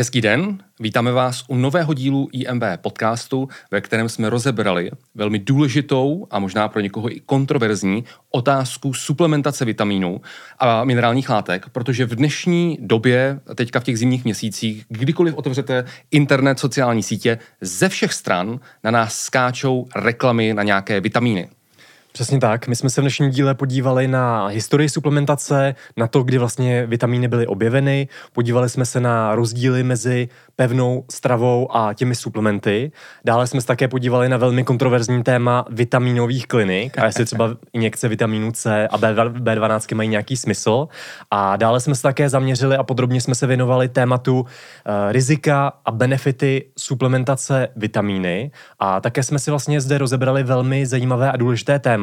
Hezký den, vítáme vás u nového dílu IMB podcastu, ve kterém jsme rozebrali velmi důležitou a možná pro někoho i kontroverzní otázku suplementace vitamínů a minerálních látek, protože v dnešní době, teďka v těch zimních měsících, kdykoliv otevřete internet, sociální sítě, ze všech stran na nás skáčou reklamy na nějaké vitamíny. Přesně tak. My jsme se v dnešním díle podívali na historii suplementace, na to, kdy vlastně vitamíny byly objeveny, podívali jsme se na rozdíly mezi pevnou stravou a těmi suplementy. Dále jsme se také podívali na velmi kontroverzní téma vitaminových klinik a jestli třeba injekce vitamínu C a B12 mají nějaký smysl. A dále jsme se také zaměřili a podrobně jsme se věnovali tématu uh, rizika a benefity suplementace vitamíny. A také jsme si vlastně zde rozebrali velmi zajímavé a důležité téma,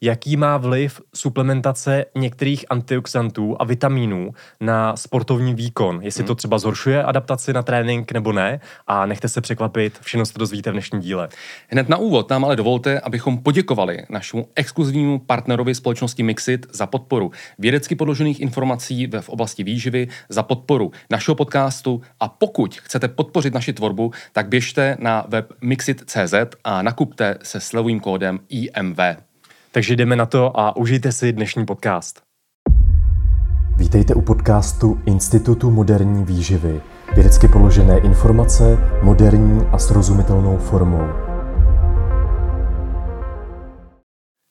jaký má vliv suplementace některých antioxidantů a vitamínů na sportovní výkon. Jestli to hmm. třeba zhoršuje adaptaci na trénink nebo ne a nechte se překvapit, všechno se to dozvíte v dnešním díle. Hned na úvod nám ale dovolte, abychom poděkovali našemu exkluzivnímu partnerovi společnosti Mixit za podporu vědecky podložených informací v oblasti výživy, za podporu našeho podcastu a pokud chcete podpořit naši tvorbu, tak běžte na web mixit.cz a nakupte se slevovým kódem IMV. Takže jdeme na to a užijte si dnešní podcast. Vítejte u podcastu Institutu moderní výživy – Vědecky položené informace moderní a srozumitelnou formou.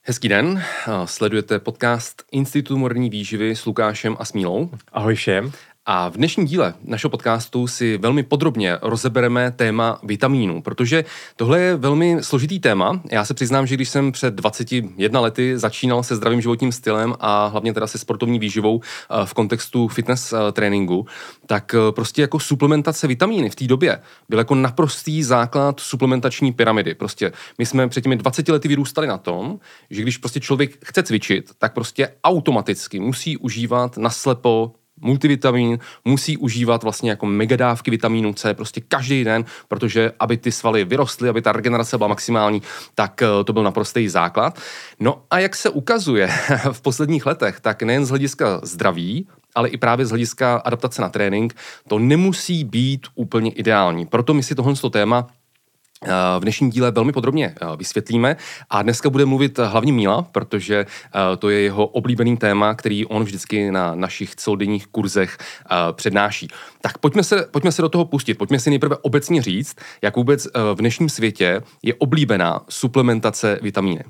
Hezký den, sledujete podcast Institutu moderní výživy s Lukášem a Smílou. Ahoj všem. A v dnešním díle našeho podcastu si velmi podrobně rozebereme téma vitamínů, protože tohle je velmi složitý téma. Já se přiznám, že když jsem před 21 lety začínal se zdravým životním stylem a hlavně teda se sportovní výživou eh, v kontextu fitness eh, tréninku, tak eh, prostě jako suplementace vitamíny v té době byl jako naprostý základ suplementační pyramidy. Prostě my jsme před těmi 20 lety vyrůstali na tom, že když prostě člověk chce cvičit, tak prostě automaticky musí užívat naslepo multivitamin, musí užívat vlastně jako megadávky vitamínu C prostě každý den, protože aby ty svaly vyrostly, aby ta regenerace byla maximální, tak eh, to byl naprostý základ. No a jak se ukazuje v posledních letech, tak nejen z hlediska zdraví, ale i právě z hlediska adaptace na trénink, to nemusí být úplně ideální. Proto my si tohle téma v dnešním díle velmi podrobně eh, vysvětlíme a dneska bude mluvit hlavně Míla, protože eh, to je jeho oblíbený téma, který on vždycky na našich celodenních kurzech eh, přednáší. Tak pojďme se, pojďme se do toho pustit. Pojďme si nejprve obecně říct, jak vůbec v dnešním světě je oblíbená suplementace vitamíny.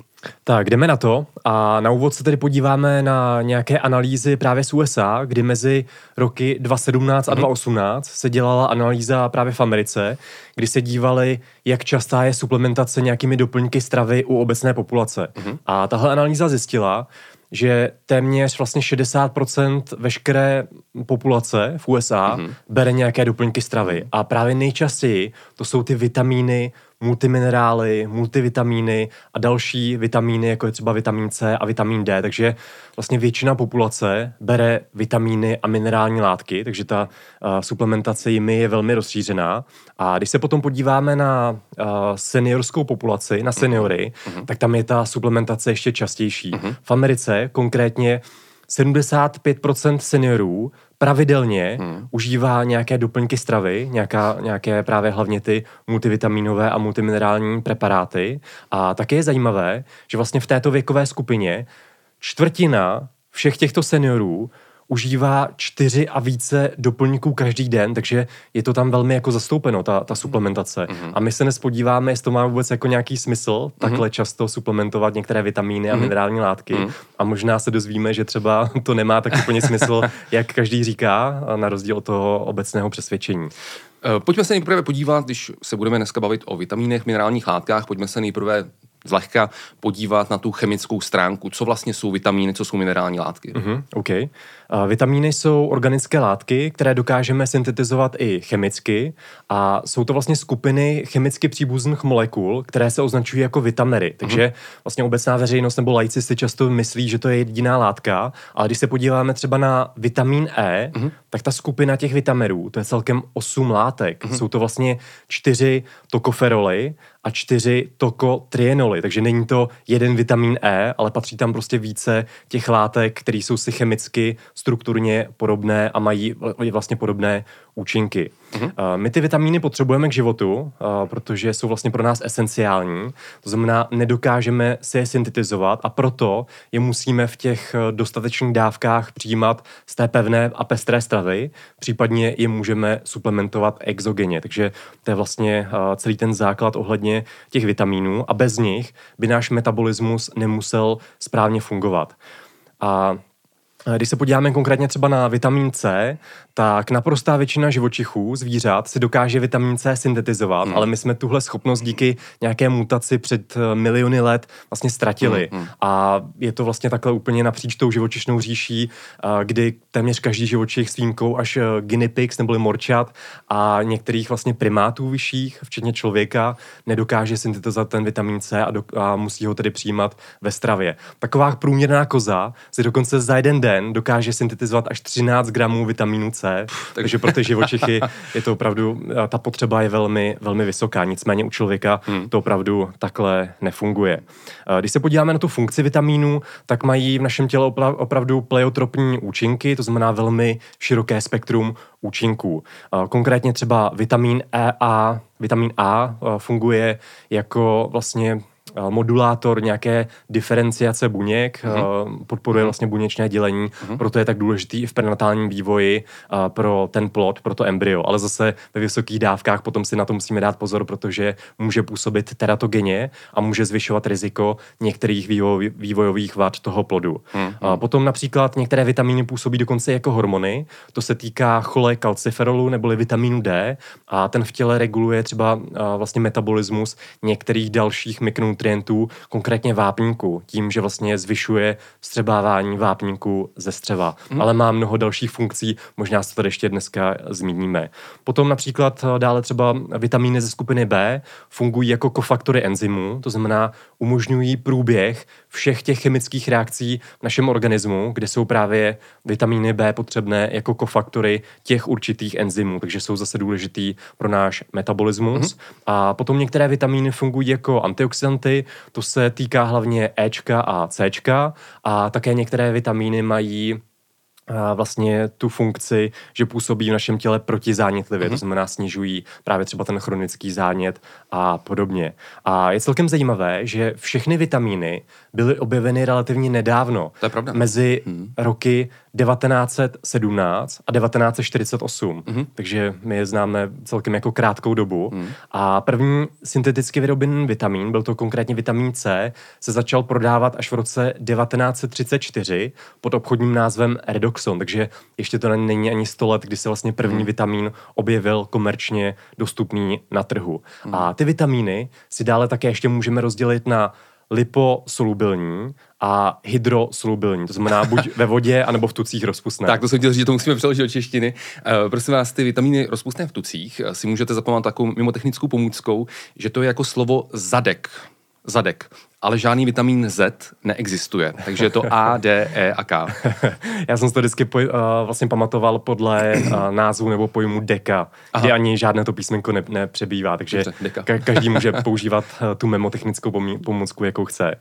Tak, jdeme na to a na úvod se tedy podíváme na nějaké analýzy právě z USA, kdy mezi roky 2017 a 2018 mhm. se dělala analýza právě v Americe, kdy se dívali, jak častá je suplementace nějakými doplňky stravy u obecné populace. Mm-hmm. A tahle analýza zjistila, že téměř vlastně 60% veškeré populace v USA mm-hmm. bere nějaké doplňky stravy. A právě nejčastěji to jsou ty vitamíny, multiminerály, multivitamíny a další vitamíny, jako je třeba vitamin C a vitamin D. Takže vlastně většina populace bere vitamíny a minerální látky, takže ta uh, suplementace jimi je velmi rozšířená. A když se potom podíváme na uh, seniorskou populaci, na seniory, uh-huh. tak tam je ta suplementace ještě častější. Uh-huh. V Americe konkrétně 75% seniorů pravidelně hmm. užívá nějaké doplňky stravy, nějaká, nějaké právě hlavně ty multivitaminové a multiminerální preparáty. A také je zajímavé, že vlastně v této věkové skupině čtvrtina všech těchto seniorů užívá čtyři a více doplňků každý den, takže je to tam velmi jako zastoupeno, ta, ta suplementace. Mm-hmm. A my se nespodíváme, jestli to má vůbec jako nějaký smysl mm-hmm. takhle často suplementovat některé vitamíny a mm-hmm. minerální látky. Mm-hmm. A možná se dozvíme, že třeba to nemá tak úplně smysl, jak každý říká, na rozdíl od toho obecného přesvědčení. Eh, pojďme se nejprve podívat, když se budeme dneska bavit o vitamínech, minerálních látkách, pojďme se nejprve zlehka podívat na tu chemickou stránku, co vlastně jsou vitamíny, co jsou minerální látky. Uh-huh, okay. uh, vitamíny jsou organické látky, které dokážeme syntetizovat i chemicky a jsou to vlastně skupiny chemicky příbuzných molekul, které se označují jako vitamery. Takže uh-huh. vlastně obecná veřejnost nebo lajci si často myslí, že to je jediná látka, ale když se podíváme třeba na vitamin E, uh-huh. tak ta skupina těch vitamerů, to je celkem 8 látek. Uh-huh. Jsou to vlastně čtyři tokoferoly a čtyři tokotrienoly, takže není to jeden vitamin E, ale patří tam prostě více těch látek, které jsou si chemicky, strukturně podobné a mají vlastně podobné účinky. Uh-huh. My ty vitamíny potřebujeme k životu, protože jsou vlastně pro nás esenciální. To znamená, nedokážeme si je syntetizovat a proto je musíme v těch dostatečných dávkách přijímat z té pevné a pestré stravy, případně je můžeme suplementovat exogeně. Takže to je vlastně celý ten základ ohledně těch vitamínů a bez nich by náš metabolismus nemusel správně fungovat. A když se podíváme konkrétně třeba na vitamin C, tak naprostá většina živočichů, zvířat, si dokáže vitamin C syntetizovat, mm. ale my jsme tuhle schopnost díky nějaké mutaci před eh, miliony let vlastně ztratili. Mm. A je to vlastně takhle úplně napříč tou živočišnou říší, eh, kdy téměř každý živočich s výjimkou až eh, guinea pigs neboli morčat a některých vlastně primátů vyšších, včetně člověka, nedokáže syntetizovat ten vitamin C a, do, a musí ho tedy přijímat ve stravě. Taková průměrná koza si dokonce za jeden den dokáže syntetizovat až 13 gramů vitamínu C takže pro ty živočichy je to opravdu, ta potřeba je velmi, velmi vysoká, nicméně u člověka hmm. to opravdu takhle nefunguje. Když se podíváme na tu funkci vitamínů, tak mají v našem těle opravdu pleiotropní účinky, to znamená velmi široké spektrum účinků. Konkrétně třeba vitamin E a vitamin A funguje jako vlastně modulátor nějaké diferenciace buněk, mm-hmm. podporuje mhm. vlastně buněčné dělení, mm-hmm. proto je tak důležitý i v prenatálním vývoji eh, pro ten plod, pro to embryo. Ale zase ve vysokých dávkách potom si na to musíme dát pozor, protože může působit teratogeně a může zvyšovat riziko některých vývojových vad toho plodu. Mm-hmm. Potom například některé vitamíny působí dokonce jako hormony. To se týká chole kalciferolu neboli vitamínu D a ten v těle reguluje třeba vlastně metabolismus některých dalších mikronutrientů nutrientů, konkrétně vápníku, tím, že vlastně zvyšuje vstřebávání vápníku ze střeva. Hmm. Ale má mnoho dalších funkcí, možná se to ještě dneska zmíníme. Potom například eh, dále třeba vitamíny ze skupiny B fungují jako kofaktory enzymů, to znamená umožňují průběh všech těch chemických reakcí v našem organismu, kde jsou právě vitamíny B potřebné jako kofaktory těch určitých enzymů, takže jsou zase důležitý pro náš metabolismus. Mm-hmm. A potom některé vitamíny fungují jako antioxidanty, to se týká hlavně Ečka a Cčka a také některé vitamíny mají vlastně tu funkci, že působí v našem těle protizánětlivě, mm-hmm. to znamená snižují právě třeba ten chronický zánět a podobně. A je celkem zajímavé, že všechny vitamíny byly objeveny relativně nedávno. To je pravda. Mezi mm. roky 1917 a 1948. Mm-hmm. Takže my je známe celkem jako krátkou dobu. Mm. A první synteticky vyrobený vitamin, byl to konkrétně vitamin C, se začal prodávat až v roce 1934 pod obchodním názvem Redoxon. Takže ještě to není ani 100 let, kdy se vlastně první mm. vitamin objevil komerčně dostupný na trhu. Mm. A ty vitamíny si dále také ještě můžeme rozdělit na liposolubilní a hydrosolubilní, to znamená buď ve vodě, anebo v tucích rozpustné. Tak, to jsem chtěl říct, že to musíme přeložit do češtiny. Uh, prosím vás, ty vitamíny rozpustné v tucích eh, si můžete zapamatovat takovou mimotechnickou pomůckou, že to je jako slovo zadek. Zadek ale žádný vitamin Z neexistuje. Takže je to A, D, E a K. Já jsem si to vždycky poj, uh, vlastně pamatoval podle uh, názvu nebo pojmu deka, Aha. kde ani žádné to písmenko ne, nepřebývá, takže Dobře, ka- každý může používat uh, tu memotechnickou pomůcku, jakou chce.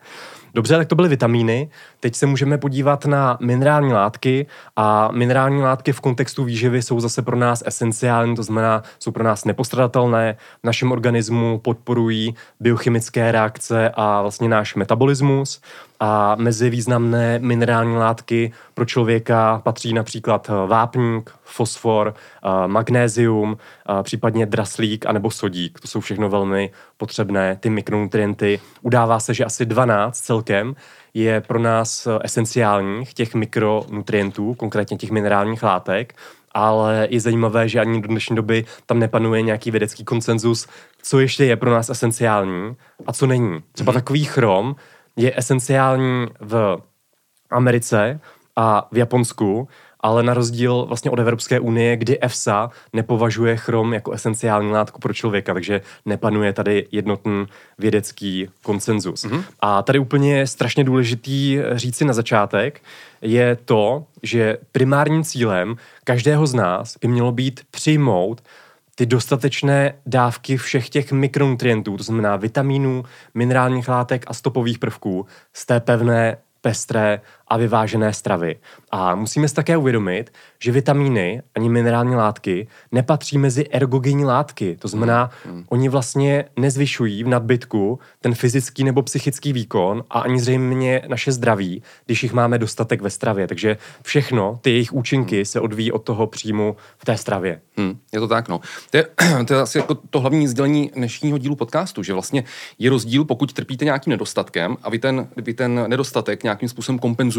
Dobře, tak to byly vitamíny. Teď se můžeme podívat na minerální látky a minerální látky v kontextu výživy jsou zase pro nás esenciální, to znamená, jsou pro nás nepostradatelné, v našem organismu podporují biochemické reakce a vlastně náš metabolismus a mezi významné minerální látky pro člověka patří například eh, vápník, fosfor, eh, magnézium, eh, případně draslík anebo sodík. To jsou všechno velmi potřebné ty mikronutrienty. Udává se, že asi 12 celkem je pro nás esenciálních těch mikronutrientů, konkrétně těch minerálních látek, ale je zajímavé, že ani do dnešní doby tam nepanuje nějaký vědecký konsenzus, co ještě je pro nás esenciální a co není. Třeba mm-hmm. takový chrom je esenciální v Americe a v Japonsku, ale na rozdíl vlastně od Evropské unie, kdy EFSA nepovažuje chrom jako esenciální látku pro člověka, takže nepanuje tady jednotný vědecký konsenzus. Mm-hmm. A tady úplně je strašně důležitý říci na začátek, je to, že primárním cílem každého z nás by mělo být přijmout ty dostatečné dávky všech těch mikronutrientů, to znamená vitamínů, minerálních látek a stopových prvků z té pevné pestré a vyvážené stravy. A musíme si také uvědomit, že vitamíny ani minerální látky nepatří mezi ergogenní látky. To znamená, mm. oni vlastně nezvyšují v nadbytku ten fyzický nebo psychický výkon a ani zřejmě naše zdraví, když jich máme dostatek ve stravě. Takže všechno, ty jejich účinky mm. se odvíjí od toho příjmu v té stravě. Mm, je to tak, no. To je, to je asi jako to hlavní sdělení dnešního dílu podcastu, že vlastně je rozdíl, pokud trpíte nějakým nedostatkem a vy ten, vy ten nedostatek nějakým způsobem kompenzujete,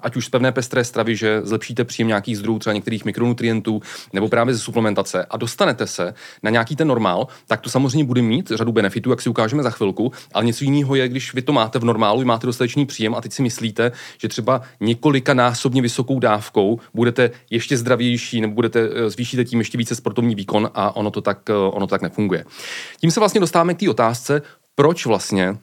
ať už z pevné pestré stravy, že zlepšíte příjem nějakých zdrojů, třeba některých mikronutrientů, nebo právě ze suplementace a dostanete se na nějaký ten normál, tak to samozřejmě bude mít řadu benefitů, jak si ukážeme za chvilku, ale něco jiného je, když vy to máte v normálu, máte dostatečný příjem a teď si myslíte, že třeba několika násobně vysokou dávkou budete ještě zdravější nebo budete eh, zvýšíte tím ještě více sportovní výkon a ono to tak, eh, ono to tak nefunguje. Tím se vlastně dostáváme k té otázce, proč vlastně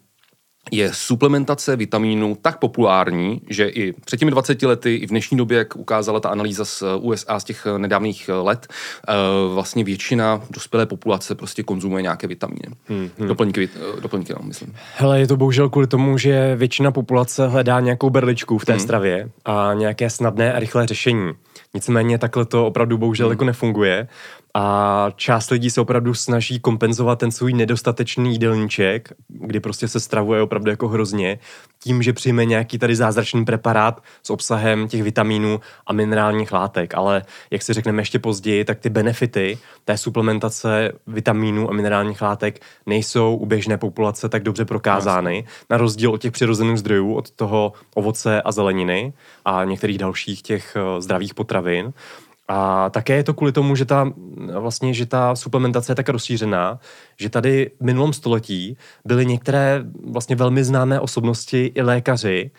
je suplementace vitamínů tak populární, že i před těmi 20 lety, i v dnešní době, jak ukázala ta analýza z USA z těch nedávných let, eh, vlastně většina dospělé populace prostě konzumuje nějaké vitamíny. Hmm, hmm. Doplňky, eh, doplňky no, myslím. Hele, je to bohužel kvůli tomu, že většina populace hledá nějakou berličku v té hmm. stravě a nějaké snadné a rychlé řešení. Nicméně takhle to opravdu bohužel hmm. jako nefunguje a část lidí se opravdu snaží kompenzovat ten svůj nedostatečný jídelníček, kdy prostě se stravuje opravdu jako hrozně, tím, že přijme nějaký tady zázračný preparát s obsahem těch vitamínů a minerálních látek. Ale jak si řekneme ještě později, tak ty benefity té suplementace vitamínů a minerálních látek nejsou u běžné populace tak dobře prokázány, na rozdíl od těch přirozených zdrojů, od toho ovoce a zeleniny a některých dalších těch eh, zdravých potravin. A také je to kvůli tomu, že ta, vlastně, že ta suplementace je tak rozšířená, že tady v minulém století byly některé vlastně velmi známé osobnosti i lékaři,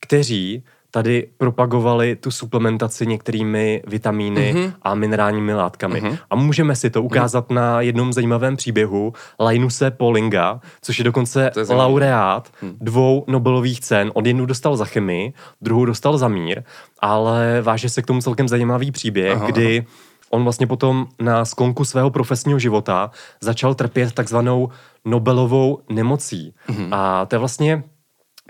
kteří tady propagovali tu suplementaci některými vitamíny mm-hmm. a minerálními látkami. Mm-hmm. A můžeme si to mhm. ukázat mm-hmm. na jednom zajímavém příběhu Linuse Paulinga, což je dokonce je laureát mm. dvou Nobelových cen. On jednu dostal za chemii, druhou dostal za mír, ale váže se k tomu celkem zajímavý příběh, aha, kdy aha. on vlastně potom na sklonku svého profesního života začal trpět takzvanou Nobelovou nemocí. Mm-hmm. A to je vlastně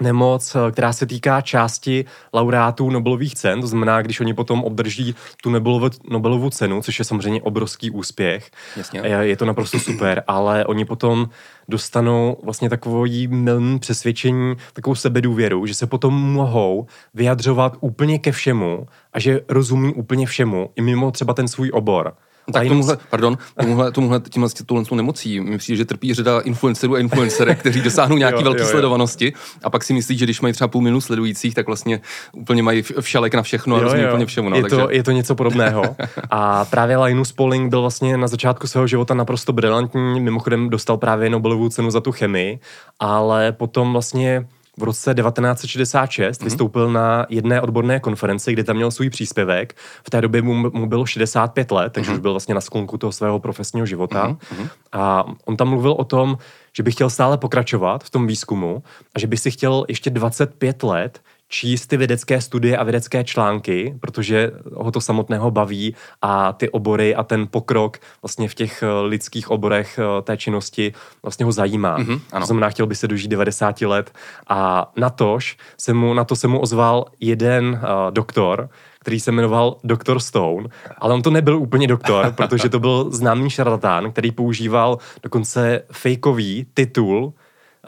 nemoc, eh, která se týká části laureátů Nobelových cen, to znamená, když oni potom obdrží tu Nobelovu, Nobelovu cenu, což je samozřejmě obrovský úspěch, Jasně. Je, je to naprosto super, ale oni potom dostanou vlastně takový milný přesvědčení, takovou sebedůvěru, že se potom mohou vyjadřovat úplně ke všemu a že rozumí úplně všemu, i mimo třeba ten svůj obor. Tak tomuhle, pardon, tomuhle, tomuhle tímhle tuhle nemocí mi přijde, že trpí řada influencerů a influencerek, kteří dosáhnou nějaký velké sledovanosti a pak si myslí, že když mají třeba půl milionu sledujících, tak vlastně úplně mají všalek na všechno a jo, rozumí úplně všemu. No, je, takže... to, je to něco podobného. a právě Linus Pauling byl vlastně na začátku svého života naprosto brilantní, mimochodem dostal právě Nobelovu cenu za tu chemii, ale potom vlastně v roce 1966 mm-hmm. vystoupil na jedné odborné konferenci, kde tam měl svůj příspěvek. V té době mu, mu bylo 65 let, takže mm-hmm. už byl vlastně na sklonku toho svého profesního života. Mm-hmm. A on tam mluvil o tom, že by chtěl stále pokračovat v tom výzkumu a že by si chtěl ještě 25 let číst ty vědecké studie a vědecké články, protože ho to samotného baví a ty obory a ten pokrok vlastně v těch eh, lidských oborech eh, té činnosti vlastně ho zajímá. Mm-hmm, ano. To znamená, chtěl by se dožít 90 let a na, tož se mu, na to se mu ozval jeden uh, doktor, který se jmenoval Dr. Stone, ale on to nebyl úplně doktor, protože to byl známý šarlatán, který používal dokonce fejkový titul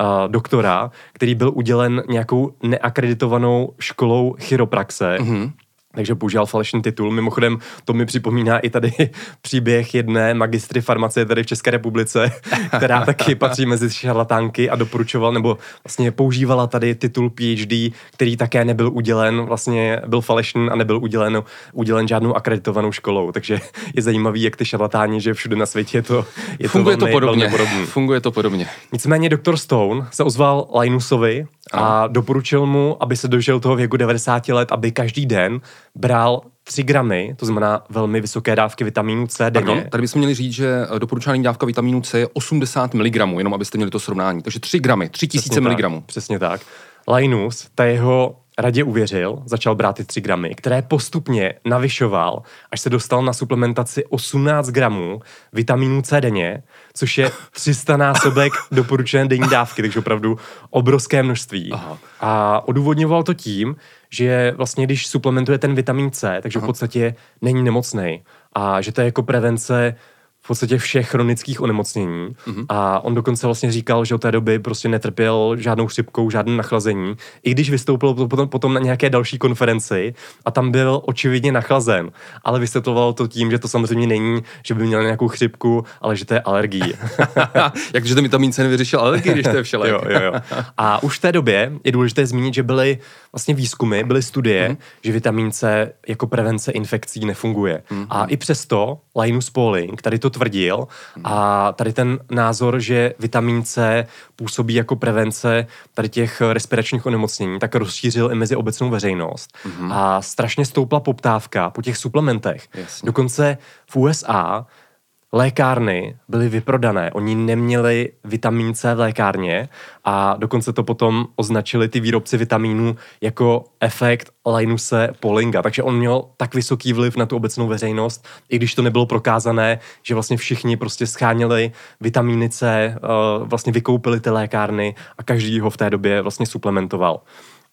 uh, doktora, který byl udělen nějakou neakreditovanou školou chiropraxe. Mm-hmm takže používal falešný titul. Mimochodem, to mi připomíná i tady příběh jedné magistry farmacie tady v České republice, která taky patří mezi šarlatánky a doporučoval, nebo vlastně používala tady titul PhD, který také nebyl udělen, vlastně byl falešný a nebyl udělen, udělen žádnou akreditovanou školou. Takže je zajímavý, jak ty šarlatáni, že všude na světě je to, je Funguje to, velmi, to podobně. Velmi podobný. Funguje to podobně. Nicméně doktor Stone se ozval Linusovi a doporučil mu, aby se dožil toho věku 90 let, aby každý den bral 3 gramy, to znamená velmi vysoké dávky vitamínu C denně. Pardon, tady bychom měli říct, že doporučená dávka vitamínu C je 80 mg, jenom abyste měli to srovnání. Takže 3 gramy, 3000 mg. Přesně tak. Linus, ta jeho radě uvěřil, začal brát ty 3 gramy, které postupně navyšoval, až se dostal na suplementaci 18 gramů vitamínu C denně, což je 300 násobek doporučené denní dávky, takže opravdu obrovské množství. Aha. A odůvodňoval to tím, že vlastně když suplementuje ten vitamin C, takže Aha. v podstatě není nemocný a že to je jako prevence v podstatě všech chronických onemocnění mm-hmm. a on dokonce vlastně říkal, že od té doby prostě netrpěl žádnou chřipkou, žádným nachlazení, i když vystoupil potom, potom na nějaké další konferenci a tam byl očividně nachlazen, ale vysvětloval to tím, že to samozřejmě není, že by měl nějakou chřipku, ale že to je alergii. Jakže ten vitamin C nevyřešil alergii, když to je všelek. jo, jo, jo. A už v té době je důležité zmínit, že byly vlastně výzkumy, byly studie, mm-hmm. že vitamin C jako prevence infekcí nefunguje. Mm-hmm. A i přesto Linus Pauling tady to tvrdil a tady ten názor, že vitamin C působí jako prevence tady těch respiračních onemocnění, tak rozšířil i mezi obecnou veřejnost. Mm-hmm. A strašně stoupla poptávka po těch suplementech. Jasně. Dokonce v USA lékárny byly vyprodané. Oni neměli vitamin C v lékárně a dokonce to potom označili ty výrobci vitamínů jako efekt Linuse Polinga. Takže on měl tak vysoký vliv na tu obecnou veřejnost, i když to nebylo prokázané, že vlastně všichni prostě scháněli vitamíny C, eh, vlastně vykoupili ty lékárny a každý ho v té době vlastně suplementoval.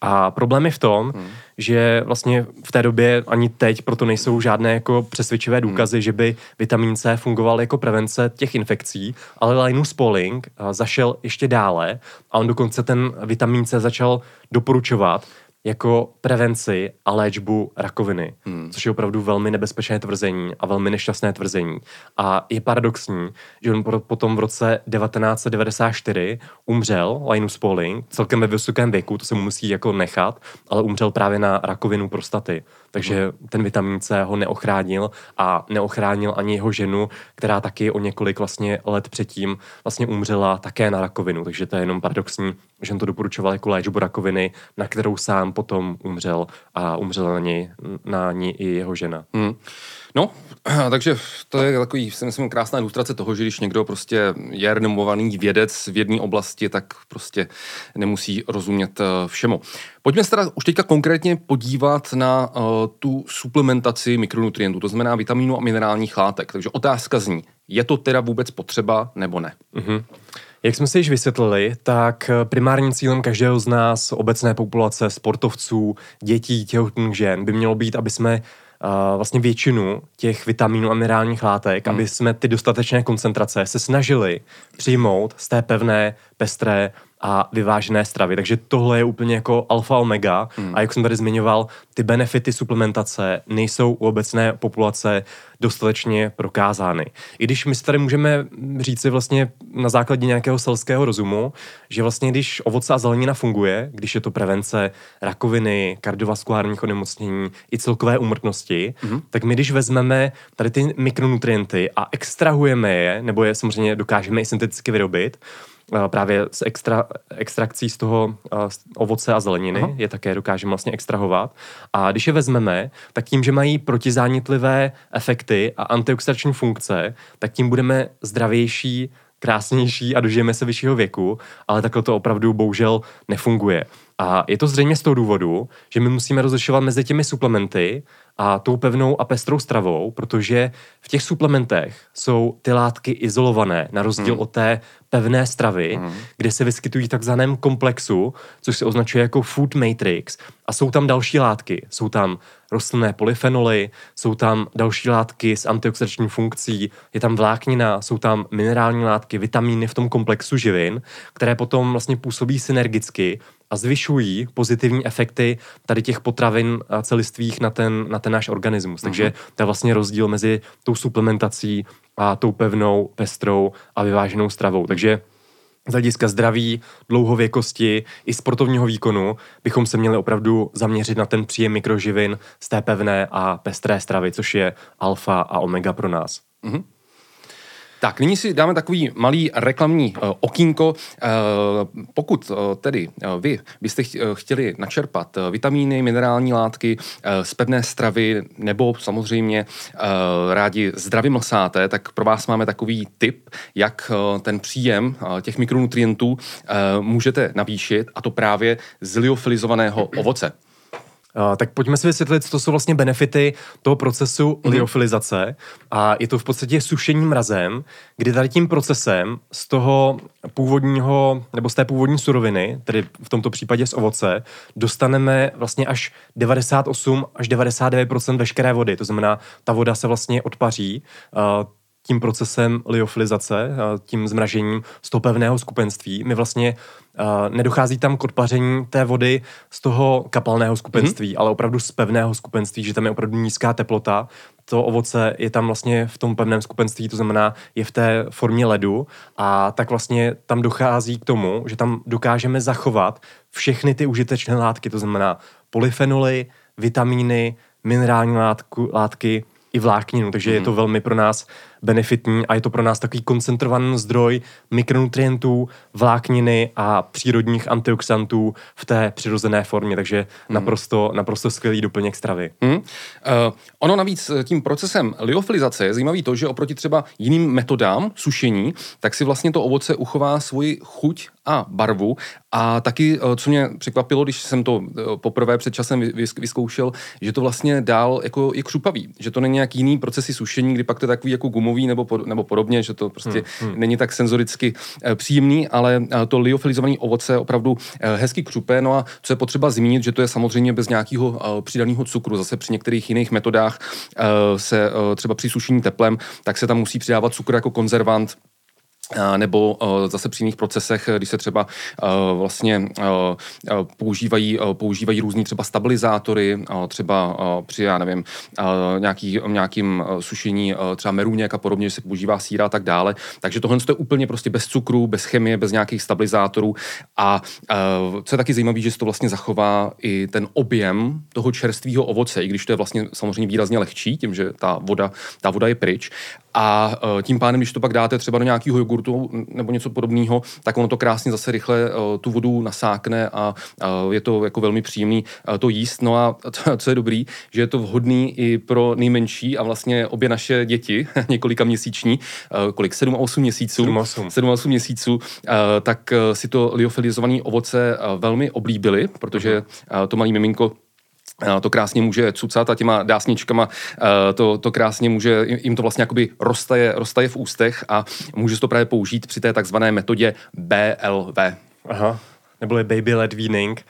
A problém je v tom, hmm. že vlastně v té době ani teď proto nejsou žádné jako přesvědčivé hmm. důkazy, hmm. že by vitamin C fungoval jako prevence těch infekcí, ale Linus Pauling eh, zašel ještě dále a on dokonce ten vitamin C začal doporučovat jako prevenci a léčbu rakoviny, hmm. což je opravdu velmi nebezpečné tvrzení a velmi nešťastné tvrzení. A je paradoxní, že on potom v roce 1994 umřel, Linus Pauling, celkem ve vysokém věku, to se mu musí jako nechat, ale umřel právě na rakovinu prostaty. Takže ten vitamin C ho neochránil a neochránil ani jeho ženu, která taky o několik vlastně let předtím vlastně umřela také na rakovinu. Takže to je jenom paradoxní, že on to doporučoval jako léčbu rakoviny, na kterou sám potom umřel a umřela na ní, na ní i jeho žena. Hmm. No, takže to je takový, si myslím, krásná ilustrace toho, že když někdo prostě je renomovaný vědec v jedné oblasti, tak prostě nemusí rozumět eh, všemu. Pojďme se teda už teďka konkrétně podívat na uh, tu suplementaci mikronutrientů, to znamená vitamínů a minerálních látek. Takže otázka zní, je to teda vůbec potřeba nebo ne? Mm-hmm. Jak jsme si již vysvětlili, tak primárním cílem každého z nás, obecné populace, sportovců, dětí, těhotných žen, by mělo být, aby jsme vlastně většinu těch vitaminů a minerálních látek, hmm. aby jsme ty dostatečné koncentrace se snažili přijmout z té pevné, pestré a vyvážené stravy. Takže tohle je úplně jako alfa omega. Hmm. A jak jsem tady zmiňoval, ty benefity suplementace nejsou u obecné populace dostatečně prokázány. I když my si tady můžeme říci vlastně na základě nějakého selského rozumu, že vlastně když ovoce a zelenina funguje, když je to prevence rakoviny, kardiovaskulárních onemocnění i celkové úmrtnosti, mm-hmm. tak my když vezmeme tady ty mikronutrienty a extrahujeme je, nebo je samozřejmě dokážeme i synteticky vyrobit, právě z extra, extrakcí z toho z ovoce a zeleniny, Aha. je také dokážeme vlastně extrahovat. A když je vezmeme, tak tím, že mají protizánětlivé efekty a antioxidační funkce, tak tím budeme zdravější, krásnější a dožijeme se vyššího věku, ale takhle to opravdu bohužel nefunguje. A je to zřejmě z toho důvodu, že my musíme rozlišovat mezi těmi suplementy a tou pevnou a pestrou stravou, protože v těch suplementech jsou ty látky izolované, na rozdíl hmm. od té pevné stravy, hmm. kde se vyskytují v takzvaném komplexu, což se označuje jako food matrix. A jsou tam další látky. Jsou tam rostlinné polyfenoly, jsou tam další látky s antioxidační funkcí, je tam vláknina, jsou tam minerální látky, vitamíny v tom komplexu živin, které potom vlastně působí synergicky zvyšují pozitivní efekty tady těch potravin celistvých na ten, na ten náš organismus. Mm-hmm. Takže to je vlastně rozdíl mezi tou suplementací a tou pevnou, pestrou a vyváženou stravou. Takže z hlediska zdraví, dlouhověkosti i sportovního výkonu bychom se měli opravdu zaměřit na ten příjem mikroživin z té pevné a pestré stravy, což je alfa a omega pro nás. Mm-hmm. Tak, nyní si dáme takový malý reklamní uh, okýnko. Uh, pokud uh, tedy uh, vy byste chtěli načerpat uh, vitamíny, minerální látky uh, z pevné stravy nebo samozřejmě uh, rádi zdravě mlsáte, tak pro vás máme takový tip, jak uh, ten příjem uh, těch mikronutrientů uh, můžete navýšit a to právě z liofilizovaného ovoce. Uh, tak pojďme si vysvětlit, co jsou vlastně benefity toho procesu mm-hmm. liofilizace. A je to v podstatě sušení mrazem, kdy tady tím procesem z toho původního, nebo z té původní suroviny, tedy v tomto případě z ovoce, dostaneme vlastně až 98 až 99 veškeré vody. To znamená, ta voda se vlastně odpaří. Uh, tím procesem liofilizace, tím zmražením z toho pevného skupenství, my vlastně uh, nedochází tam k odpaření té vody z toho kapalného skupenství, mm-hmm. ale opravdu z pevného skupenství, že tam je opravdu nízká teplota. To ovoce je tam vlastně v tom pevném skupenství, to znamená, je v té formě ledu a tak vlastně tam dochází k tomu, že tam dokážeme zachovat všechny ty užitečné látky, to znamená polyfenoly, vitamíny, minerální látku, látky, i vlákninu, takže mm. je to mhm. velmi pro nás benefitní a je to pro nás takový koncentrovaný zdroj mikronutrientů, vlákniny a přírodních antioxidantů v té přirozené formě, takže mm. naprosto, naprosto skvělý doplněk stravy. Mm. Uh, ono navíc eh, tím procesem liofilizace je zajímavý to, že oproti třeba jiným metodám sušení, tak si vlastně to ovoce uchová svoji chuť a barvu a taky, eh, co mě překvapilo, když jsem to poprvé před časem vyzkoušel, že to vlastně dál jako je křupavý, že to není nějaký jiný procesy sušení, kdy pak to je takový jako gumový gumový nebo, pod, nebo podobně, že to prostě hmm, hmm. není tak senzoricky eh, příjemný, ale eh, to liofilizované ovoce opravdu eh, hezky křupe. No a co je potřeba zmínit, že to je samozřejmě bez nějakého přidaného cukru. Zase při některých jiných metodách se třeba při sušení teplem, tak se tam musí přidávat cukr jako konzervant nebo zase při jiných procesech, když se třeba vlastně používají, používají různý třeba stabilizátory, třeba při, já nevím, nějaký, nějakým sušení třeba meruněk a podobně, že se používá síra a tak dále. Takže tohle je úplně prostě bez cukru, bez chemie, bez nějakých stabilizátorů a co je taky zajímavé, že se to vlastně zachová i ten objem toho čerstvého ovoce, i když to je vlastně samozřejmě výrazně lehčí, tím, že ta voda, ta voda je pryč. A tím pádem, když to pak dáte třeba do nějakého jogurtu nebo něco podobného, tak ono to krásně zase rychle uh, tu vodu nasákne a uh, je to jako velmi příjemný uh, to jíst. No a co je dobrý, že je to vhodný i pro nejmenší a vlastně obě naše děti, několika měsíční, kolik, 7 a 8 měsíců, 7 8, 7 8 měsíců, tak si to liofilizované ovoce velmi oblíbili, protože uh-huh. to malý miminko to krásně může cucat a těma dásničkama to, to krásně může, jim to vlastně jakoby roztaje, roztaje v ústech a může se to právě použít při té takzvané metodě BLV. Aha, neboli Baby Led Weaning.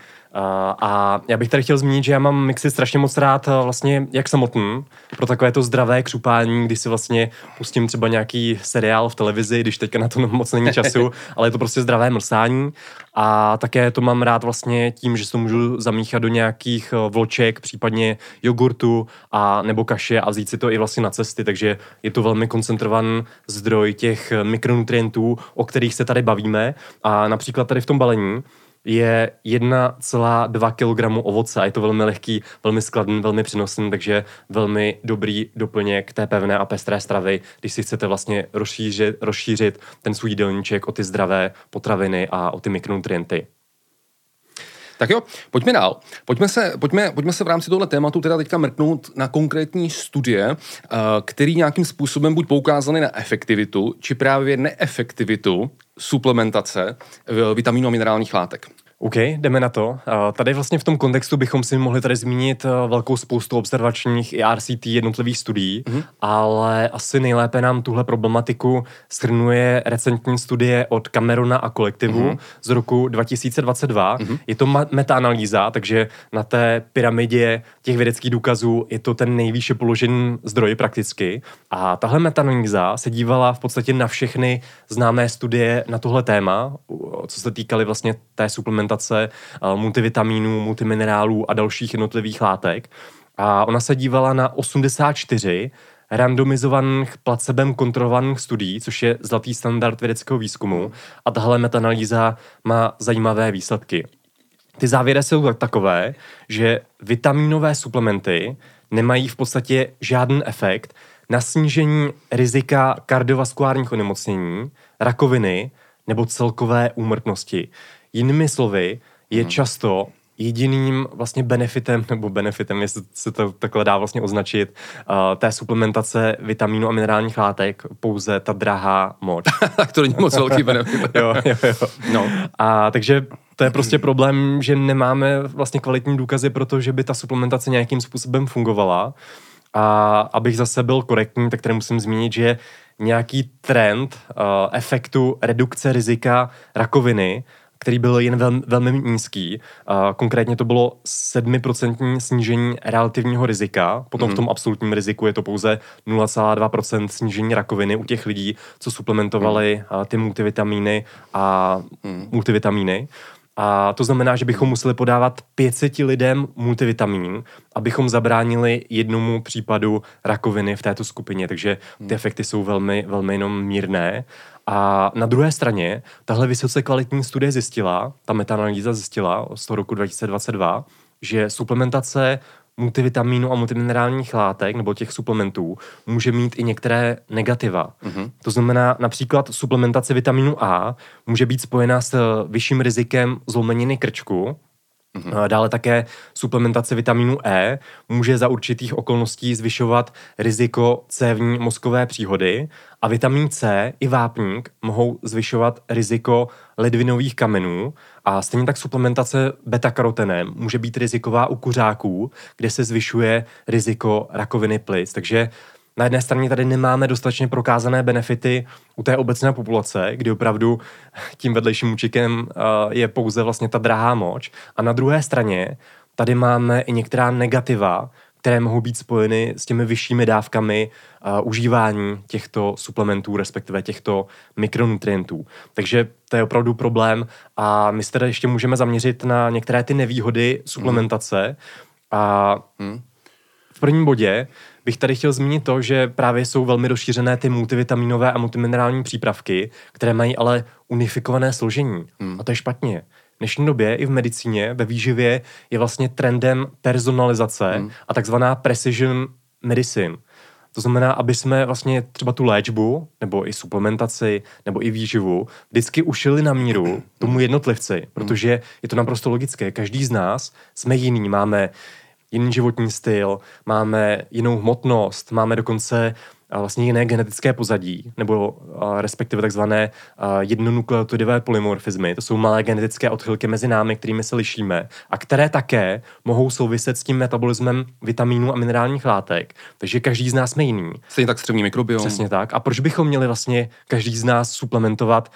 A já bych tady chtěl zmínit, že já mám mixy strašně moc rád vlastně jak samotný, pro takové to zdravé křupání, kdy si vlastně pustím třeba nějaký seriál v televizi, když teďka na to moc není času, ale je to prostě zdravé mlsání. A také to mám rád vlastně tím, že se to můžu zamíchat do nějakých vloček, případně jogurtu a nebo kaše a vzít si to i vlastně na cesty, takže je to velmi koncentrovaný zdroj těch mikronutrientů, o kterých se tady bavíme. A například tady v tom balení je 1,2 kg ovoce a je to velmi lehký, velmi skladný, velmi přenosný, takže velmi dobrý doplněk té pevné a pestré stravy, když si chcete vlastně rozšířit, rozšířit ten svůj jídelníček o ty zdravé potraviny a o ty mikronutrienty. Tak jo, pojďme dál. Pojďme se, pojďme, pojďme se v rámci tohle tématu teda teďka mrknout na konkrétní studie, uh, který nějakým způsobem buď poukázaly na efektivitu, či právě neefektivitu suplementace vitamínů a minerálních látek. OK, jdeme na to. Tady vlastně v tom kontextu bychom si mohli tady zmínit eh, velkou spoustu observačních i RCT jednotlivých studií, mm-hmm. ale asi nejlépe nám tuhle problematiku shrnuje recentní studie od Camerona a kolektivu mm-hmm. z roku 2022. Mm-hmm. Je to metaanalýza, takže na té pyramidě těch vědeckých důkazů je to ten nejvýše položený zdroj prakticky. A tahle metaanalýza se dívala v podstatě na všechny známé studie na tohle téma, co se týkaly vlastně té suplementace suplementace eh, multivitamínů, multiminerálů a dalších jednotlivých látek. A ona se dívala na 84 randomizovaných placebem kontrolovaných studií, což je zlatý standard vědeckého výzkumu. A tahle metanalýza má zajímavé výsledky. Ty závěry jsou takové, že vitamínové suplementy nemají v podstatě žádný efekt na snížení rizika kardiovaskulárních onemocnění, rakoviny nebo celkové úmrtnosti. Jinými slovy, je hmm. často jediným vlastně benefitem, nebo benefitem, jestli se to takhle dá vlastně označit, uh, té suplementace vitamínu a minerálních látek pouze ta drahá moč. tak to není moc velký benefit. jo, jo, jo. No. A takže to je prostě problém, že nemáme vlastně kvalitní důkazy pro to, že by ta suplementace nějakým způsobem fungovala. A abych zase byl korektní, tak tady musím zmínit, že nějaký trend uh, efektu redukce rizika rakoviny který byl jen velmi, velmi nízký. Uh, konkrétně to bylo 7% snížení relativního rizika, potom mm. v mhm. tom absolutním riziku je to pouze 0,2% snížení rakoviny u těch lidí, co suplementovali mm. ty multivitamíny a mm. multivitamíny. A to znamená, že bychom museli podávat 500 lidem multivitamin, abychom zabránili jednomu případu rakoviny v této skupině. Takže ty hmm. efekty jsou velmi, velmi jenom mírné. A na druhé straně, tahle vysoce kvalitní studie zjistila, ta metaanalýza zjistila z toho roku 2022, že suplementace multivitamínu a multiminerálních látek nebo těch suplementů může mít i některé negativa. Mm-hmm. To znamená, například suplementace vitamínu A může být spojená s vyšším rizikem zlomeniny krčku, Mm-hmm. Dále také suplementace vitamínu E může za určitých okolností zvyšovat riziko cévní mozkové příhody a vitamin C i vápník mohou zvyšovat riziko ledvinových kamenů a stejně tak suplementace beta-karotenem může být riziková u kuřáků, kde se zvyšuje riziko rakoviny plic. Takže na jedné straně tady nemáme dostatečně prokázané benefity u té obecné populace, kdy opravdu tím vedlejším účikem je pouze vlastně ta drahá moč. A na druhé straně tady máme i některá negativa, které mohou být spojeny s těmi vyššími dávkami uh, užívání těchto suplementů, respektive těchto mikronutrientů. Takže to je opravdu problém a my se tedy ještě můžeme zaměřit na některé ty nevýhody suplementace. Mm. A mm. v prvním bodě bych tady chtěl zmínit to, že právě jsou velmi rozšířené ty multivitaminové a multiminerální přípravky, které mají ale unifikované složení. Hmm. A to je špatně. V dnešní době i v medicíně, ve výživě je vlastně trendem personalizace hmm. a takzvaná precision medicine. To znamená, aby jsme vlastně třeba tu léčbu, nebo i suplementaci, nebo i výživu vždycky ušili na míru tomu jednotlivci, hmm. protože je to naprosto logické. Každý z nás jsme jiný, máme jiný životní styl, máme jinou hmotnost, máme dokonce vlastně jiné genetické pozadí, nebo respektive takzvané jednonukleotidové polymorfizmy. To jsou malé genetické odchylky mezi námi, kterými se lišíme a které také mohou souviset s tím metabolismem vitamínů a minerálních látek. Takže každý z nás jsme jiný. Stejně tak střevní mikrobiom. Přesně tak. A proč bychom měli vlastně každý z nás suplementovat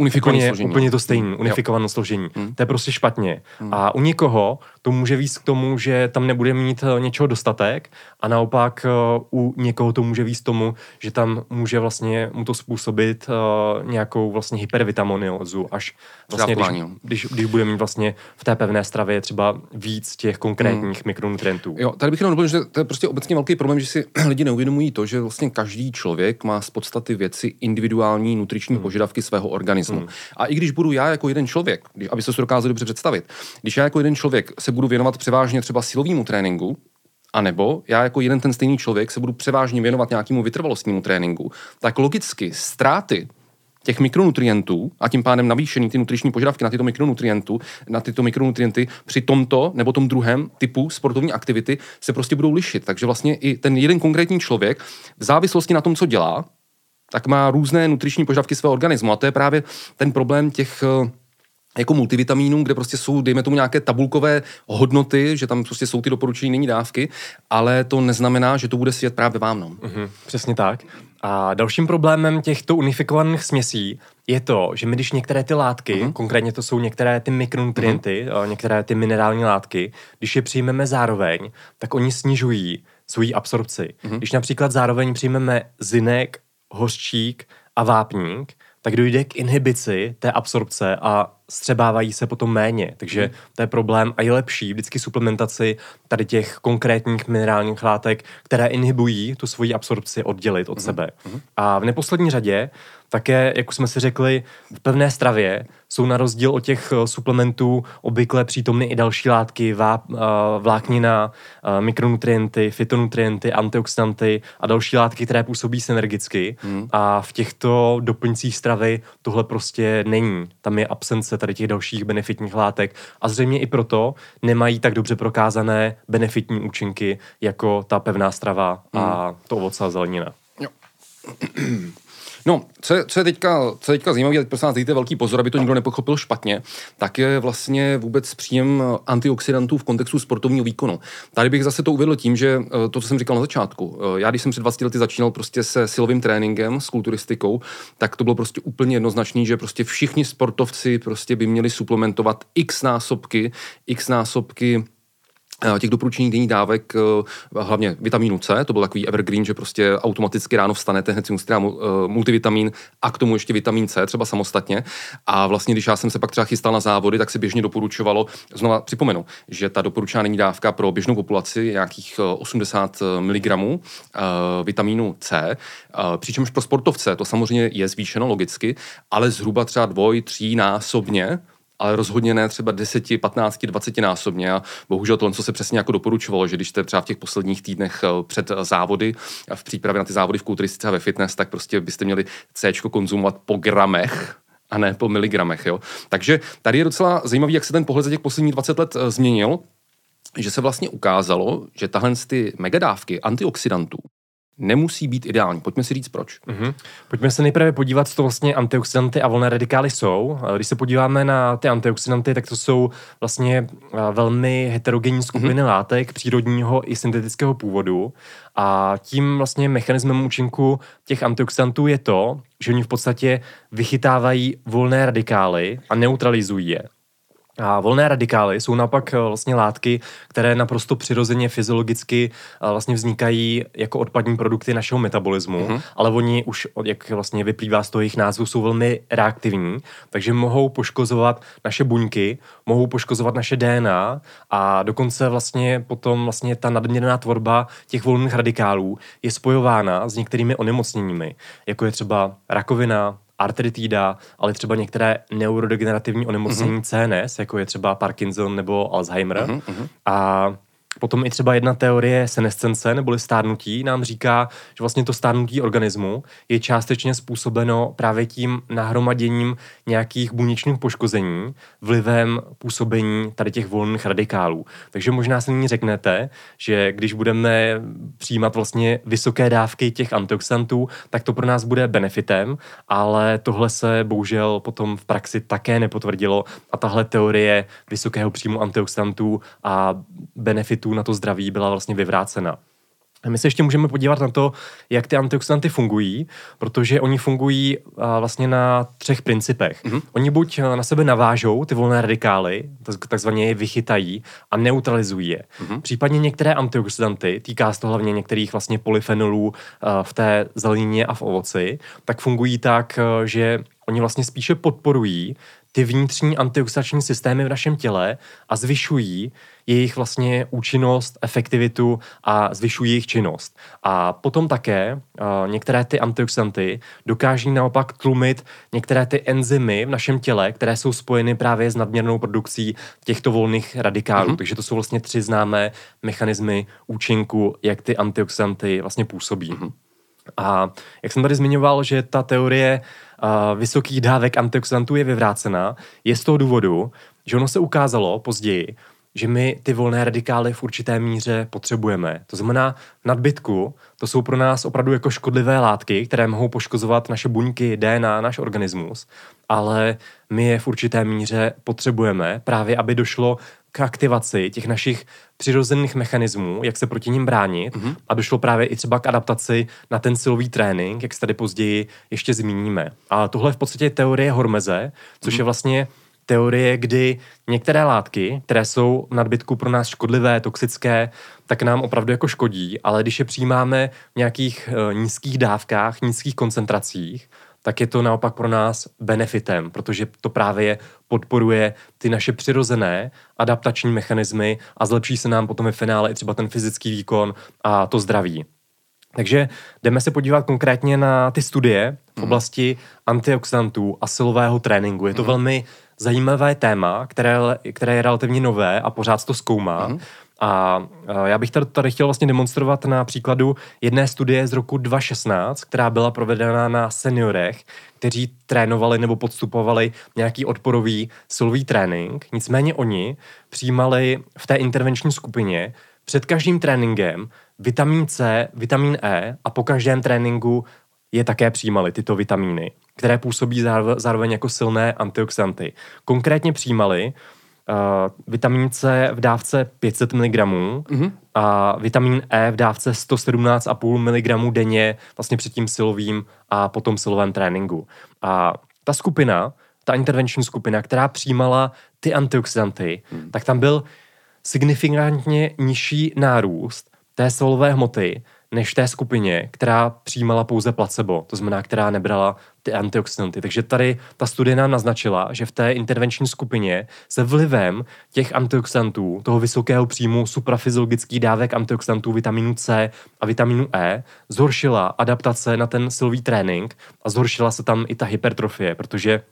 Unifikované úplně, složení. úplně to stejné, unifikované složení. Hmm. To je prostě špatně. Hmm. A u někoho to může víc k tomu, že tam nebude mít eh, něčeho dostatek a naopak eh, u někoho to může víc tomu, že tam může vlastně mu to způsobit uh, nějakou vlastně hypervitaminózu, až vlastně, když, když, když bude mít vlastně v té pevné stravě třeba víc těch konkrétních hmm. mikronutrientů. Jo, tady bych jenom doplnil, že to je prostě obecně velký problém, že si lidi neuvědomují to, že vlastně každý člověk má z podstaty věci individuální nutriční hmm. požadavky svého organismu. Hmm. A i když budu já jako jeden člověk, když, aby se to dokázali dobře představit, když já jako jeden člověk se budu věnovat převážně třeba silovému tréninku, a nebo já jako jeden ten stejný člověk se budu převážně věnovat nějakému vytrvalostnímu tréninku, tak logicky ztráty těch mikronutrientů a tím pádem navýšený ty nutriční požadavky na tyto mikronutrienty, na tyto mikronutrienty při tomto nebo tom druhém typu sportovní aktivity se prostě budou lišit. Takže vlastně i ten jeden konkrétní člověk v závislosti na tom, co dělá, tak má různé nutriční požadavky svého organismu. A to je právě ten problém těch eh, jako multivitamínů, kde prostě jsou, dejme tomu, nějaké tabulkové hodnoty, že tam prostě jsou ty doporučení, není dávky, ale to neznamená, že to bude svět právě vám. No. Mm-hmm, přesně tak. A dalším problémem těchto unifikovaných směsí je to, že my když některé ty látky, mm-hmm. konkrétně to jsou některé ty mikronutrienty, mm-hmm. některé ty minerální látky, když je přijmeme zároveň, tak oni snižují svoji absorpci. Mm-hmm. Když například zároveň přijmeme zinek, hořčík a vápník, tak dojde k inhibici té absorpce a střebávají se potom méně. Takže hmm. to je problém a je lepší vždycky suplementaci tady těch konkrétních minerálních látek, které inhibují tu svoji absorpci, oddělit od hmm. sebe. Hmm. A v neposlední řadě také, jak už jsme si řekli, v pevné stravě jsou na rozdíl od těch eh, suplementů obvykle přítomny i další látky, vá, eh, vláknina, eh, mikronutrienty, fitonutrienty, antioxidanty a další látky, které působí synergicky. Hmm. A v těchto doplňcích stravy tohle prostě není. Tam je absence tady těch dalších benefitních látek a zřejmě i proto nemají tak dobře prokázané benefitní účinky jako ta pevná strava hmm. a to ovoce a zelenina. Jo. No, co je, co je teďka, co je teďka zajímavé, teď prosím vás dejte velký pozor, aby to nikdo nepochopil špatně, tak je vlastně vůbec příjem antioxidantů v kontextu sportovního výkonu. Tady bych zase to uvedl tím, že eh, to, co jsem říkal na začátku, eh, já když jsem před 20 lety začínal prostě se silovým tréninkem, s kulturistikou, tak to bylo prostě úplně jednoznačný, že prostě všichni sportovci prostě by měli suplementovat x násobky, x násobky těch doporučení denní dávek, eh, hlavně vitamínu C, to byl takový evergreen, že prostě automaticky ráno vstanete, hned si musíte dát eh, multivitamin a k tomu ještě vitamin C, třeba samostatně. A vlastně, když já jsem se pak třeba chystal na závody, tak se běžně doporučovalo, znova připomenu, že ta doporučená denní dávka pro běžnou populaci je nějakých 80 mg vitamínu C, přičemž pro sportovce to samozřejmě je zvýšeno logicky, ale zhruba třeba dvoj, tří násobně ale rozhodně ne třeba 10, 15, 20 násobně. A bohužel to, co se přesně jako doporučovalo, že když jste třeba v těch posledních týdnech eh, před závody, v přípravě na ty závody v kulturistice a ve fitness, tak prostě byste měli C konzumovat po gramech, a ne po miligramech. Jo? Takže tady je docela zajímavý, jak se ten pohled za těch posledních 20 let eh, změnil, že se vlastně ukázalo, že tahle ty megadávky antioxidantů nemusí být ideální. Pojďme si říct proč. Mm-hmm. Pojďme se nejprve podívat, co vlastně antioxidanty a volné radikály jsou. Když se podíváme na ty antioxidanty, tak to jsou vlastně velmi heterogenní skupiny mm-hmm. látek přírodního i syntetického původu. A tím vlastně mechanismem účinku těch antioxidantů je to, že oni v podstatě vychytávají volné radikály a neutralizují je. A volné radikály jsou naopak eh, vlastně látky, které naprosto přirozeně fyziologicky eh, vlastně vznikají jako odpadní produkty našeho metabolismu, mm-hmm. ale oni už, jak vlastně vyplývá z toho jejich názvu, jsou velmi reaktivní, takže mohou poškozovat naše buňky, mohou poškozovat naše DNA a dokonce vlastně potom vlastně ta nadměrná tvorba těch volných radikálů je spojována s některými onemocněními, jako je třeba rakovina, artritída, ale třeba některé neurodegenerativní onemocnění mm-hmm. CNS, jako je třeba Parkinson nebo Alzheimer. Mm-hmm. A Potom i třeba jedna teorie senescence neboli stárnutí nám říká, že vlastně to stárnutí organismu je částečně způsobeno právě tím nahromaděním nějakých buněčných poškození vlivem působení tady těch volných radikálů. Takže možná si nyní řeknete, že když budeme přijímat vlastně vysoké dávky těch antioxidantů, tak to pro nás bude benefitem, ale tohle se bohužel potom v praxi také nepotvrdilo a tahle teorie vysokého příjmu antioxidantů a benefitů efektů na to zdraví byla vlastně vyvrácena. A my se ještě můžeme podívat na to, jak ty antioxidanty fungují, protože oni fungují vlastně na třech principech. Mm-hmm. Oni buď na sebe navážou ty volné radikály, takzvaně je vychytají a neutralizují je. Mm-hmm. Případně některé antioxidanty, týká se to hlavně některých vlastně polyfenolů v té zelenině a v ovoci, tak fungují tak, že oni vlastně spíše podporují ty vnitřní antioxidační systémy v našem těle a zvyšují jejich vlastně účinnost, efektivitu a zvyšují jejich činnost. A potom také uh, některé ty antioxidanty dokáží naopak tlumit některé ty enzymy v našem těle, které jsou spojeny právě s nadměrnou produkcí těchto volných radikálů. Mm-hmm. Takže to jsou vlastně tři známé mechanismy účinku, jak ty antioxidanty vlastně působí. Mm-hmm. A jak jsem tady zmiňoval, že ta teorie uh, vysokých dávek antioxidantů je vyvrácena, je z toho důvodu, že ono se ukázalo později, že my ty volné radikály v určité míře potřebujeme. To znamená, nadbytku to jsou pro nás opravdu jako škodlivé látky, které mohou poškozovat naše buňky, DNA, náš organismus, ale my je v určité míře potřebujeme právě, aby došlo k aktivaci těch našich přirozených mechanismů, jak se proti ním bránit mm-hmm. a došlo právě i třeba k adaptaci na ten silový trénink, jak se tady později ještě zmíníme. A tohle je v podstatě teorie Hormeze, což mm-hmm. je vlastně teorie, kdy některé látky, které jsou v nadbytku pro nás škodlivé, toxické, tak nám opravdu jako škodí, ale když je přijímáme v nějakých uh, nízkých dávkách, nízkých koncentracích, tak je to naopak pro nás benefitem, protože to právě podporuje ty naše přirozené adaptační mechanismy a zlepší se nám potom ve finále i třeba ten fyzický výkon a to zdraví. Takže jdeme se podívat konkrétně na ty studie v mhm. oblasti antioxidantů a silového tréninku. Je to mm. velmi zajímavé téma, které, které je relativně nové a pořád to zkoumá. Mm. A já bych tady, tady chtěl vlastně demonstrovat na příkladu jedné studie z roku 2016, která byla provedena na seniorech, kteří trénovali nebo podstupovali nějaký odporový silový trénink. Nicméně oni přijímali v té intervenční skupině před každým tréninkem vitamin C, vitamin E a po každém tréninku je také přijímali, tyto vitamíny, které působí zároveň jako silné antioxidanty. Konkrétně přijímali uh, vitamin C v dávce 500 mg mm-hmm. a vitamin E v dávce 117,5 mg denně vlastně před tím silovým a potom silovém tréninku. A ta skupina, ta intervenční skupina, která přijímala ty antioxidanty, mm. tak tam byl signifikantně nižší nárůst té svalové hmoty, než té skupině, která přijímala pouze placebo, to znamená, která nebrala ty antioxidanty. Takže tady ta studie nám naznačila, že v té intervenční skupině se vlivem těch antioxidantů, toho vysokého příjmu suprafyziologických dávek antioxidantů vitamínu C a vitamínu E, zhoršila adaptace na ten silový trénink a zhoršila se tam i ta hypertrofie, protože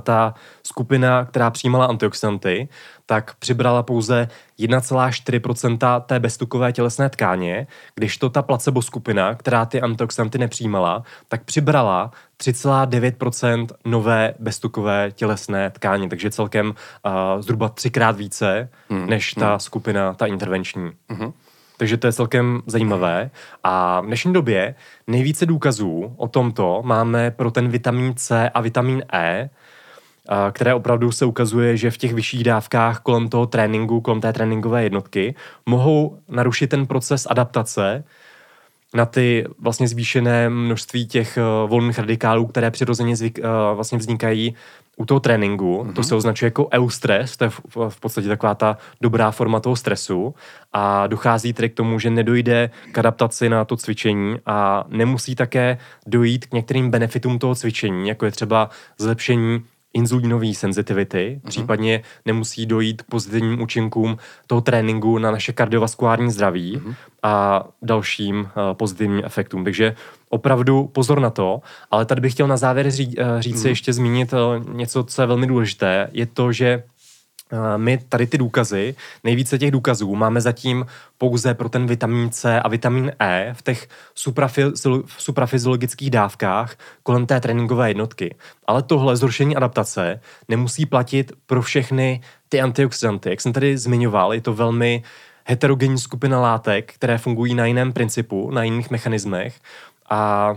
ta skupina, která přijímala antioxidanty, tak přibrala pouze 1,4% té beztukové tělesné tkáně, když to ta placebo skupina, která ty antioxidanty nepřijímala, tak přibrala 3,9% nové beztukové tělesné tkáně, takže celkem uh, zhruba třikrát více hmm. než ta hmm. skupina, ta intervenční. Hmm. Takže to je celkem zajímavé. A v dnešní době nejvíce důkazů o tomto máme pro ten vitamin C a vitamin E, které opravdu se ukazuje, že v těch vyšších dávkách kolem toho tréninku, kolem té tréninkové jednotky, mohou narušit ten proces adaptace na ty vlastně zvýšené množství těch uh, volných radikálů, které přirozeně zvyk, uh, vlastně vznikají u toho tréninku. Mm-hmm. To se označuje jako eustres, to je v, v podstatě taková ta dobrá forma toho stresu a dochází tedy k tomu, že nedojde k adaptaci na to cvičení a nemusí také dojít k některým benefitům toho cvičení, jako je třeba zlepšení inzulínové senzitivity, mm-hmm. případně nemusí dojít k pozitivním účinkům toho tréninku na naše kardiovaskulární zdraví mm-hmm. a dalším uh, pozitivním efektům. Takže opravdu pozor na to, ale tady bych chtěl na závěr ří, uh, říct mm-hmm. si ještě zmínit uh, něco, co je velmi důležité, je to, že my tady ty důkazy, nejvíce těch důkazů máme zatím pouze pro ten vitamin C a vitamin E v těch suprafyziologických dávkách kolem té tréninkové jednotky. Ale tohle zhoršení adaptace nemusí platit pro všechny ty antioxidanty. Jak jsem tady zmiňoval, je to velmi heterogenní skupina látek, které fungují na jiném principu, na jiných mechanismech a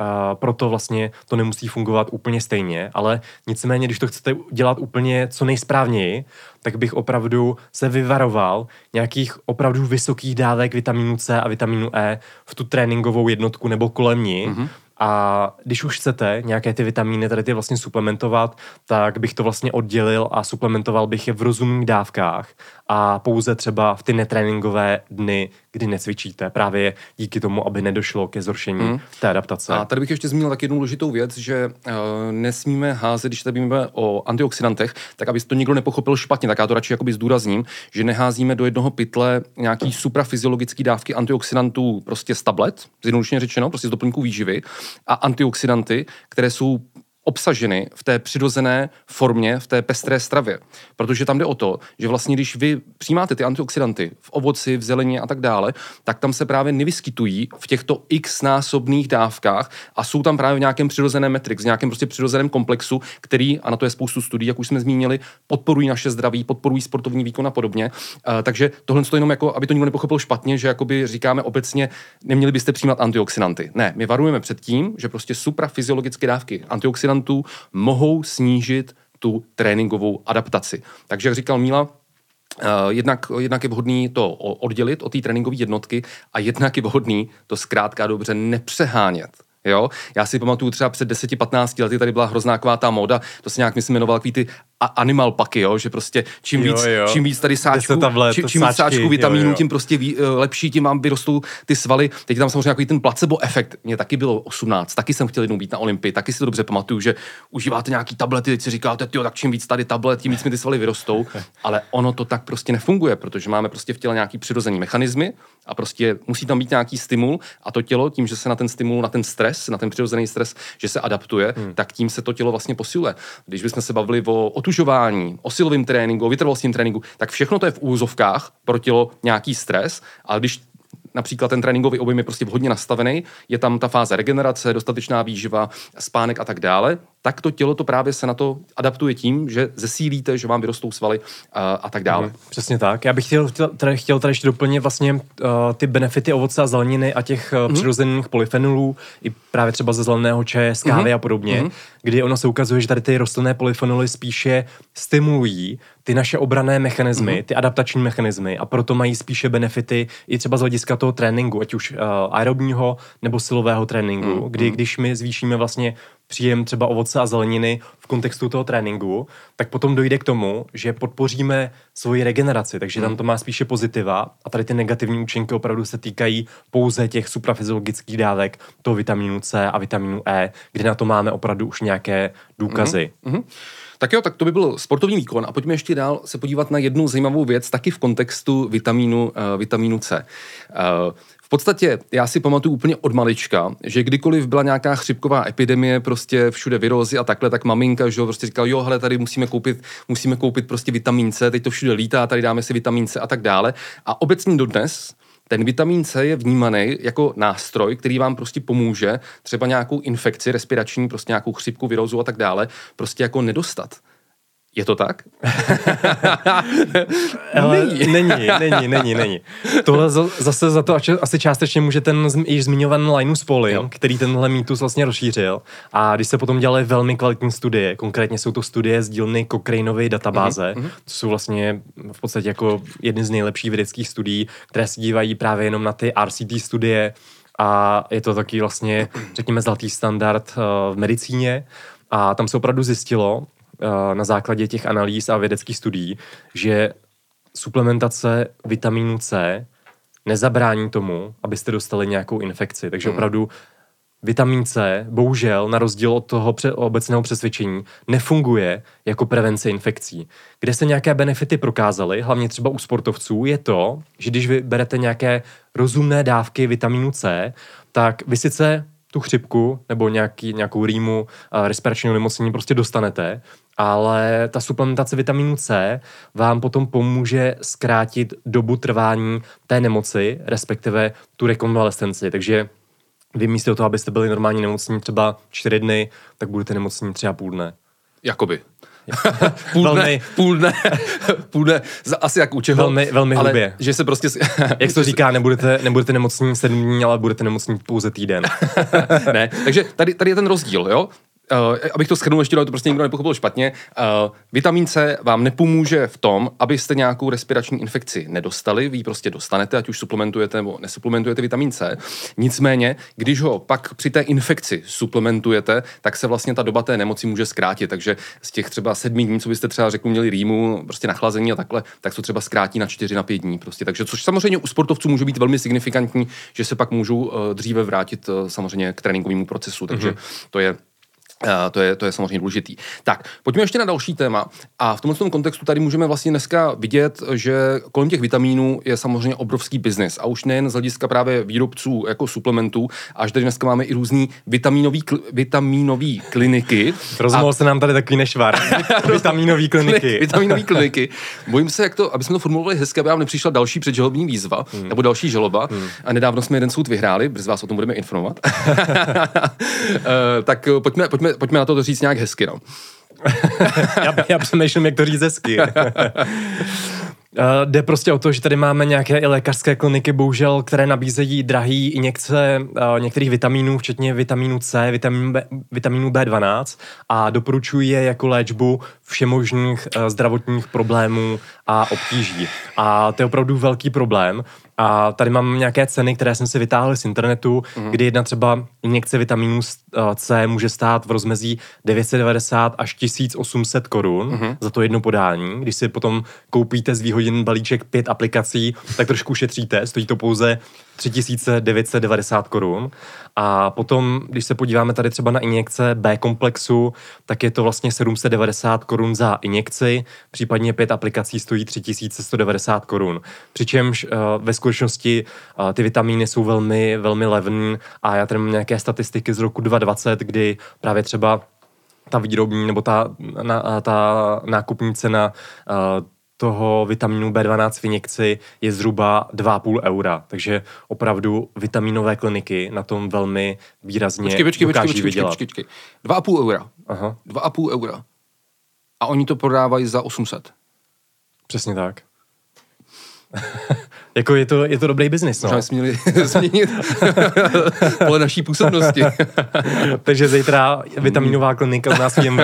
a proto vlastně to nemusí fungovat úplně stejně, ale nicméně, když to chcete dělat úplně co nejsprávněji, tak bych opravdu se vyvaroval nějakých opravdu vysokých dávek vitamínu C a vitamínu E v tu tréninkovou jednotku nebo kolem ní, mm-hmm. A když už chcete nějaké ty vitamíny tady ty vlastně suplementovat, tak bych to vlastně oddělil a suplementoval bych je v rozumných dávkách a pouze třeba v ty netréninkové dny, kdy necvičíte, právě díky tomu, aby nedošlo ke zhoršení hmm. té adaptace. A tady bych ještě zmínil tak jednu důležitou věc, že uh, nesmíme házet, když tady mluvíme o antioxidantech, tak aby to nikdo nepochopil špatně, tak já to radši jakoby zdůrazním, že neházíme do jednoho pytle nějaký suprafyziologický dávky antioxidantů prostě z tablet, zjednodušeně řečeno, prostě z doplňků výživy a antioxidanty, které jsou obsaženy v té přirozené formě, v té pestré stravě. Protože tam jde o to, že vlastně když vy přijímáte ty antioxidanty v ovoci, v zelení a tak dále, tak tam se právě nevyskytují v těchto x násobných dávkách a jsou tam právě v nějakém přirozeném metrix, v nějakém prostě přirozeném komplexu, který, a na to je spoustu studií, jak už jsme zmínili, podporují naše zdraví, podporují sportovní výkon a podobně. Uh, takže tohle to jenom jako, aby to nikdo nepochopil špatně, že jakoby říkáme obecně, neměli byste přijímat antioxidanty. Ne, my varujeme před tím, že prostě suprafyziologické dávky antioxidantů konzultantů mohou snížit tu tréninkovou adaptaci. Takže, jak říkal Míla, Uh, jednak, jednak je vhodný to oddělit od té tréninkové jednotky a jednak je vhodný to zkrátka dobře nepřehánět. Jo? Já si pamatuju třeba před 10-15 lety tady byla hrozná taková ta moda, to se nějak myslím jmenoval takový ty animal paky, jo? že prostě čím víc, jo, jo. čím víc tady sáčků, tablet, čím, čím víc sáčků vitamínů, jo, jo. tím prostě ví, eh, lepší, tím vám vyrostou ty svaly. Teď tam samozřejmě nějaký ten placebo efekt. Mně taky bylo 18, taky jsem chtěl jednou být na Olympii, taky si to dobře pamatuju, že užíváte nějaký tablety, teď si říkáte, jo, tak čím víc tady tablet, tím víc mi ty svaly vyrostou, ale ono to tak prostě nefunguje, protože máme prostě v těle nějaký přirozený mechanismy a prostě musí tam být nějaký stimul a to tělo tím, že se na ten stimul, na ten stres, na ten přirozený stres, že se adaptuje, hmm. tak tím se to tělo vlastně posiluje. Když bychom se bavili o otužování, o silovém tréninku, o vytrvalostním tréninku, tak všechno to je v úzovkách pro tělo nějaký stres, ale když například ten tréninkový objem je prostě vhodně nastavený, je tam ta fáze regenerace, dostatečná výživa, spánek a tak dále, tak to tělo to právě se na to adaptuje tím, že zesílíte, že vám vyrostou svaly a, a tak dále. Mm, přesně tak. Já bych chtěl tady, chtěl tady ještě doplnit vlastně uh, ty benefity ovoce a zeleniny a těch uh, mm. přirozených polyfenolů, i právě třeba ze zeleného čaje, z kávy mm. a podobně, mm. kdy ono se ukazuje, že tady ty rostlinné polyfenoly spíše stimulují ty naše obrané mechanismy, mm. ty adaptační mechanismy a proto mají spíše benefity i třeba z hlediska toho tréninku, ať už uh, aerobního nebo silového tréninku, mm. kdy když my zvýšíme vlastně příjem třeba ovoce a zeleniny v kontextu toho tréninku, tak potom dojde k tomu, že podpoříme svoji regeneraci, takže tam to má spíše pozitiva a tady ty negativní účinky opravdu se týkají pouze těch suprafyziologických dávek, toho vitamínu C a vitamínu E, kde na to máme opravdu už nějaké důkazy. Mm-hmm. Tak jo, tak to by byl sportovní výkon a pojďme ještě dál se podívat na jednu zajímavou věc, taky v kontextu vitamínu, uh, vitamínu C. Uh, podstatě já si pamatuju úplně od malička, že kdykoliv byla nějaká chřipková epidemie, prostě všude virózy a takhle, tak maminka, že jo, prostě říkala, jo, hele, tady musíme koupit, musíme koupit prostě vitamin C, teď to všude lítá, tady dáme si vitamin C a tak dále. A obecně dodnes ten vitamin C je vnímaný jako nástroj, který vám prostě pomůže třeba nějakou infekci respirační, prostě nějakou chřipku, virózu a tak dále, prostě jako nedostat. Je to tak? Ale není. není, není, není, není. Tohle zase za to asi částečně může ten již zmiňovaný Linus Pauling, který tenhle mýtus vlastně rozšířil. A když se potom dělaly velmi kvalitní studie, konkrétně jsou to studie z dílny Cochraneovy databáze, mm-hmm. to jsou vlastně v podstatě jako jedny z nejlepších vědeckých studií, které se dívají právě jenom na ty RCT studie a je to taky vlastně, řekněme, zlatý standard uh, v medicíně. A tam se opravdu zjistilo, Eh, na základě těch analýz a vědeckých studií, že suplementace vitamínu C nezabrání tomu, abyste dostali nějakou infekci. Takže mm. opravdu vitamin C, bohužel, na rozdíl od toho pře- obecného přesvědčení, nefunguje jako prevence infekcí. Kde se nějaké benefity prokázaly, hlavně třeba u sportovců, je to, že když vy berete nějaké rozumné dávky vitamínu C, tak vy sice tu chřipku nebo nějaký, nějakou rýmu respiračního nemocnění prostě dostanete, ale ta suplementace vitamínu C vám potom pomůže zkrátit dobu trvání té nemoci, respektive tu rekonvalescenci. Takže vy místo toho, abyste byli normální nemocní třeba čtyři dny, tak budete nemocní třeba půl dne. Jakoby. půl, dne, velmi, půl dne, půl dne, asi jak u čeho. Velmi, velmi ale hlubě. Že se prostě... jak to říká, nebudete, nebudete nemocní sedm dní, ale budete nemocní pouze týden. ne, takže tady, tady je ten rozdíl, jo? Uh, abych to schrnul ještě, to prostě někdo nepochopil špatně, uh, vitamin C vám nepomůže v tom, abyste nějakou respirační infekci nedostali, vy ji prostě dostanete, ať už suplementujete nebo nesuplementujete vitamin C. Nicméně, když ho pak při té infekci suplementujete, tak se vlastně ta doba té nemoci může zkrátit. Takže z těch třeba sedmi dní, co byste třeba řekl, měli rýmu, prostě nachlazení a takhle, tak to třeba zkrátí na čtyři na pět dní. Prostě. Takže což samozřejmě u sportovců může být velmi signifikantní, že se pak můžou uh, dříve vrátit uh, samozřejmě k tréninkovému procesu. Takže mm-hmm. to je to je, to je samozřejmě důležitý. Tak, pojďme ještě na další téma. A v tomto kontextu tady můžeme vlastně dneska vidět, že kolem těch vitamínů je samozřejmě obrovský biznis. A už nejen z hlediska právě výrobců jako suplementů, až tady dneska máme i různý vitamínový, kl, vitamínový kliniky. Rozmohl se nám tady takový nešvar. vitamínový kliniky. vitamínový kliniky. Bojím se, jak to, aby jsme to formulovali hezky, aby nám nepřišla další předžalobní výzva, hmm. nebo další žaloba. Hmm. A nedávno jsme jeden soud vyhráli, brzy vás o tom budeme informovat. uh, tak pojďme, pojďme pojďme, na to říct nějak hezky, no. já, já přemýšlím, jak to říct hezky. Uh, jde prostě o to, že tady máme nějaké i lékařské kliniky, bohužel, které nabízejí drahý injekce uh, některých vitamínů, včetně vitamínu C, B, vitamínu B12 a doporučuji je jako léčbu všemožných uh, zdravotních problémů a obtíží. A to je opravdu velký problém. A tady mám nějaké ceny, které jsem si vytáhl z internetu, mm. kdy jedna třeba injekce vitamínu C může stát v rozmezí 990 až 1800 korun mm. za to jedno podání. Když si potom koupíte z výhodin balíček pět aplikací, tak trošku šetříte, stojí to pouze 3990 korun. A potom, když se podíváme tady třeba na injekce B komplexu, tak je to vlastně 790 korun za injekci, případně pět aplikací stojí 3190 korun. Přičemž uh, ve skutečnosti uh, ty vitamíny jsou velmi, velmi levné a já tady mám nějaké statistiky z roku 2020, kdy právě třeba ta výrobní nebo ta, na, ta nákupní cena uh, toho vitamínu B12 v injekci je zhruba 2,5 eura. Takže opravdu vitaminové kliniky na tom velmi výrazně Počkej, počkej, počkej, dokáží počkej, vydělat. počkej, počkej. 2,5 eura. Aha, 2,5 eura. A oni to prodávají za 800. přesně tak. jako je to, je to dobrý biznis, no. Možná jsme měli změnit pole naší působnosti. Takže zítra vitaminová klinika u nás v IMV.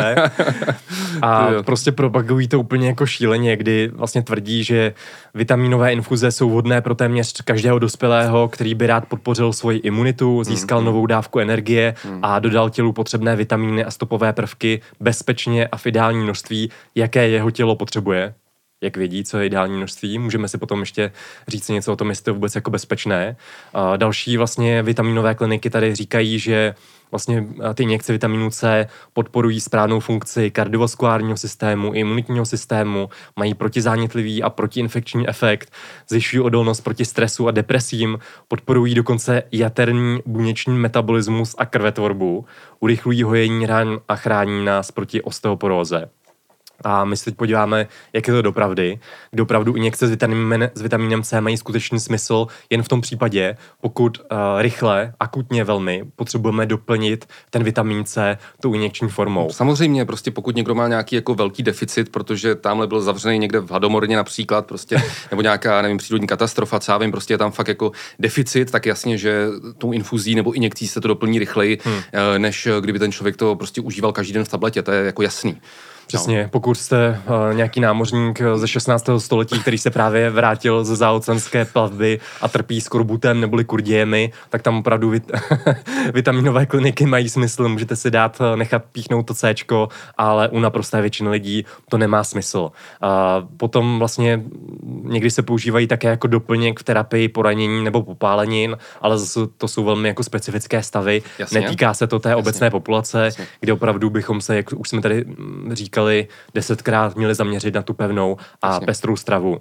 A prostě propagují to úplně jako šíleně, kdy vlastně tvrdí, že vitaminové infuze jsou vhodné pro téměř každého dospělého, který by rád podpořil svoji imunitu, získal novou dávku energie a dodal tělu potřebné vitamíny a stopové prvky bezpečně a v ideální množství, jaké jeho tělo potřebuje jak vědí, co je ideální množství. Můžeme si potom ještě říct něco o tom, jestli to je vůbec jako bezpečné. A další vlastně vitaminové kliniky tady říkají, že vlastně a, ty injekce vitamínu C podporují správnou funkci kardiovaskulárního systému, imunitního systému, mají protizánětlivý a protiinfekční efekt, zvyšují odolnost proti stresu a depresím, podporují dokonce jaterní buněční metabolismus a krvetvorbu, urychlují hojení ran a chrání nás proti osteoporóze. A my se teď podíváme, jak je to dopravdy. Kde opravdu injekce s vitamínem, s vitamínem C mají skutečný smysl jen v tom případě, pokud uh, rychle, akutně velmi, potřebujeme doplnit ten vitamin C tou injekční formou. Samozřejmě, prostě pokud někdo má nějaký jako velký deficit, protože tamhle byl zavřený někde v Hladomorně například, prostě, nebo nějaká, nevím, přírodní katastrofa, co já vím, prostě je tam fakt jako deficit, tak jasně, že tou infuzí nebo injekcí se to doplní rychleji, hmm. než kdyby ten člověk to prostě užíval každý den v tabletě, to je jako jasný. Přesně, pokud jste uh, nějaký námořník eh, ze 16. století, který se právě vrátil ze záocenské plavby a trpí skorbutem neboli kurdiemi, tak tam opravdu vit- vitaminové kliniky mají smysl. Můžete si dát, eh, nechat píchnout to C, ale u naprosté většiny lidí to nemá smysl. A potom vlastně někdy se používají také jako doplněk v terapii poranění nebo popálenin, ale zase to jsou velmi jako specifické stavy. Jasně. Netýká se to té Jasně. obecné populace, Jasně. kde opravdu bychom se, jak už jsme tady mm, říkali, desetkrát měli zaměřit na tu pevnou a Jasně. pestrou stravu.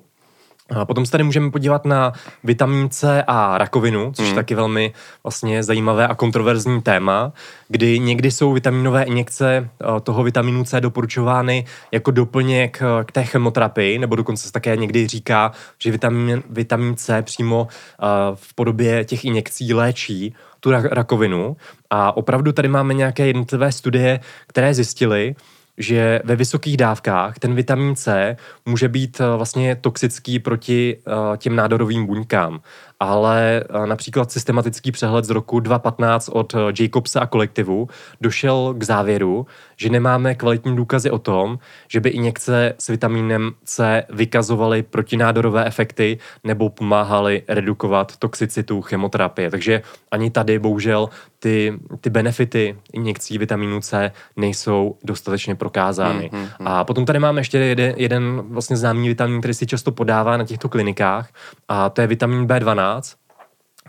A potom se tady můžeme podívat na vitamin C a rakovinu, což Mhm. je taky velmi vlastně zajímavé a kontroverzní téma, kdy někdy jsou vitaminové injekce eh, toho vitaminu C doporučovány jako doplněk eh, k té chemoterapii, nebo dokonce se také někdy říká, že vitamin, vitamin C přímo eh, v podobě těch injekcí léčí tu ra- rakovinu. A opravdu tady máme nějaké jednotlivé studie, které zjistily, že ve vysokých dávkách ten vitamin C může být eh, vlastně toxický proti eh, těm nádorovým buňkám. Ale eh, například systematický přehled z roku 2015 od Jacobsa a kolektivu došel k závěru, že nemáme kvalitní důkazy o tom, že by injekce s vitamínem C vykazovaly protinádorové efekty nebo pomáhaly redukovat toxicitu chemoterapie. Takže ani tady bohužel ty, ty benefity injekcí vitamínu C nejsou dostatečně prokázány. Hmm, hmm, hmm. A potom tady máme ještě jeden, jeden vlastně známý vitamin, který si často podává na těchto klinikách a to je vitamin B12.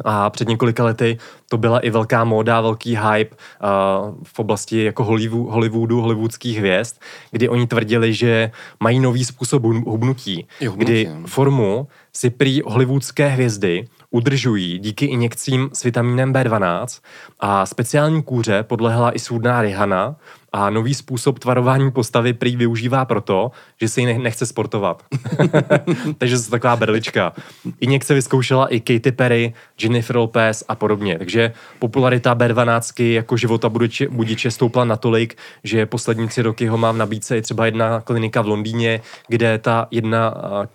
A před několika lety to byla i velká móda, velký hype uh, v oblasti jako Hollywood, Hollywoodu, hollywoodských hvězd, kdy oni tvrdili, že mají nový způsob hub- hubnutí, hubnutí, kdy ano. formu si prý hollywoodské hvězdy udržují díky injekcím s vitamínem B12 a speciální kůře podlehla i svůdná Rihanna a nový způsob tvarování postavy prý využívá proto, že se ne- nechce sportovat. Takže to je taková berlička. Injekce vyzkoušela i Katy Perry, Jennifer Lopez a podobně. Takže popularita B12 jako života budiče, budiče stoupla natolik, že poslední tři roky ho má v nabídce i třeba jedna klinika v Londýně, kde ta jedna a,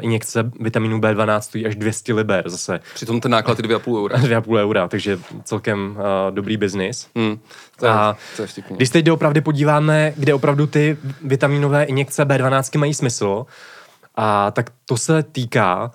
injekce vitamínu B12 stojí až 200 liber zase. Přitom ten náklad je 2,5 eura. 2,5 eura, takže celkem uh, dobrý biznis. Hmm. To, je, A to je vtipný. Když teď opravdu podíváme, kde opravdu ty vitaminové injekce B12 mají smysl, a tak to se týká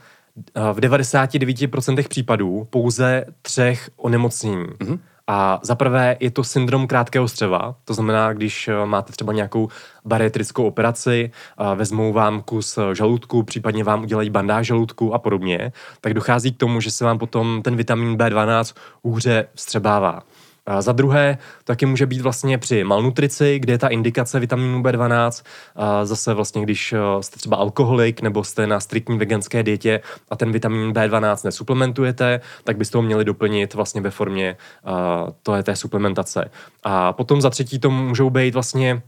a, v 99% případů pouze třech onemocnění. Mm-hmm. A za prvé je to syndrom krátkého střeva, to znamená, když eh, máte třeba nějakou bariatrickou operaci, a vezmou vám kus eh, žaludku, případně vám udělají bandáž žaludku a podobně, tak dochází k tomu, že se vám potom ten vitamin B12 hůře vstřebává. A za druhé, taky může být vlastně při malnutrici, kde je ta indikace vitamínu B12. A zase vlastně, když eh, jste třeba alkoholik nebo jste na striktní veganské dietě a ten vitamin B12 nesuplementujete, tak byste ho měli doplnit vlastně ve formě to je té suplementace. A potom za třetí to můžou být vlastně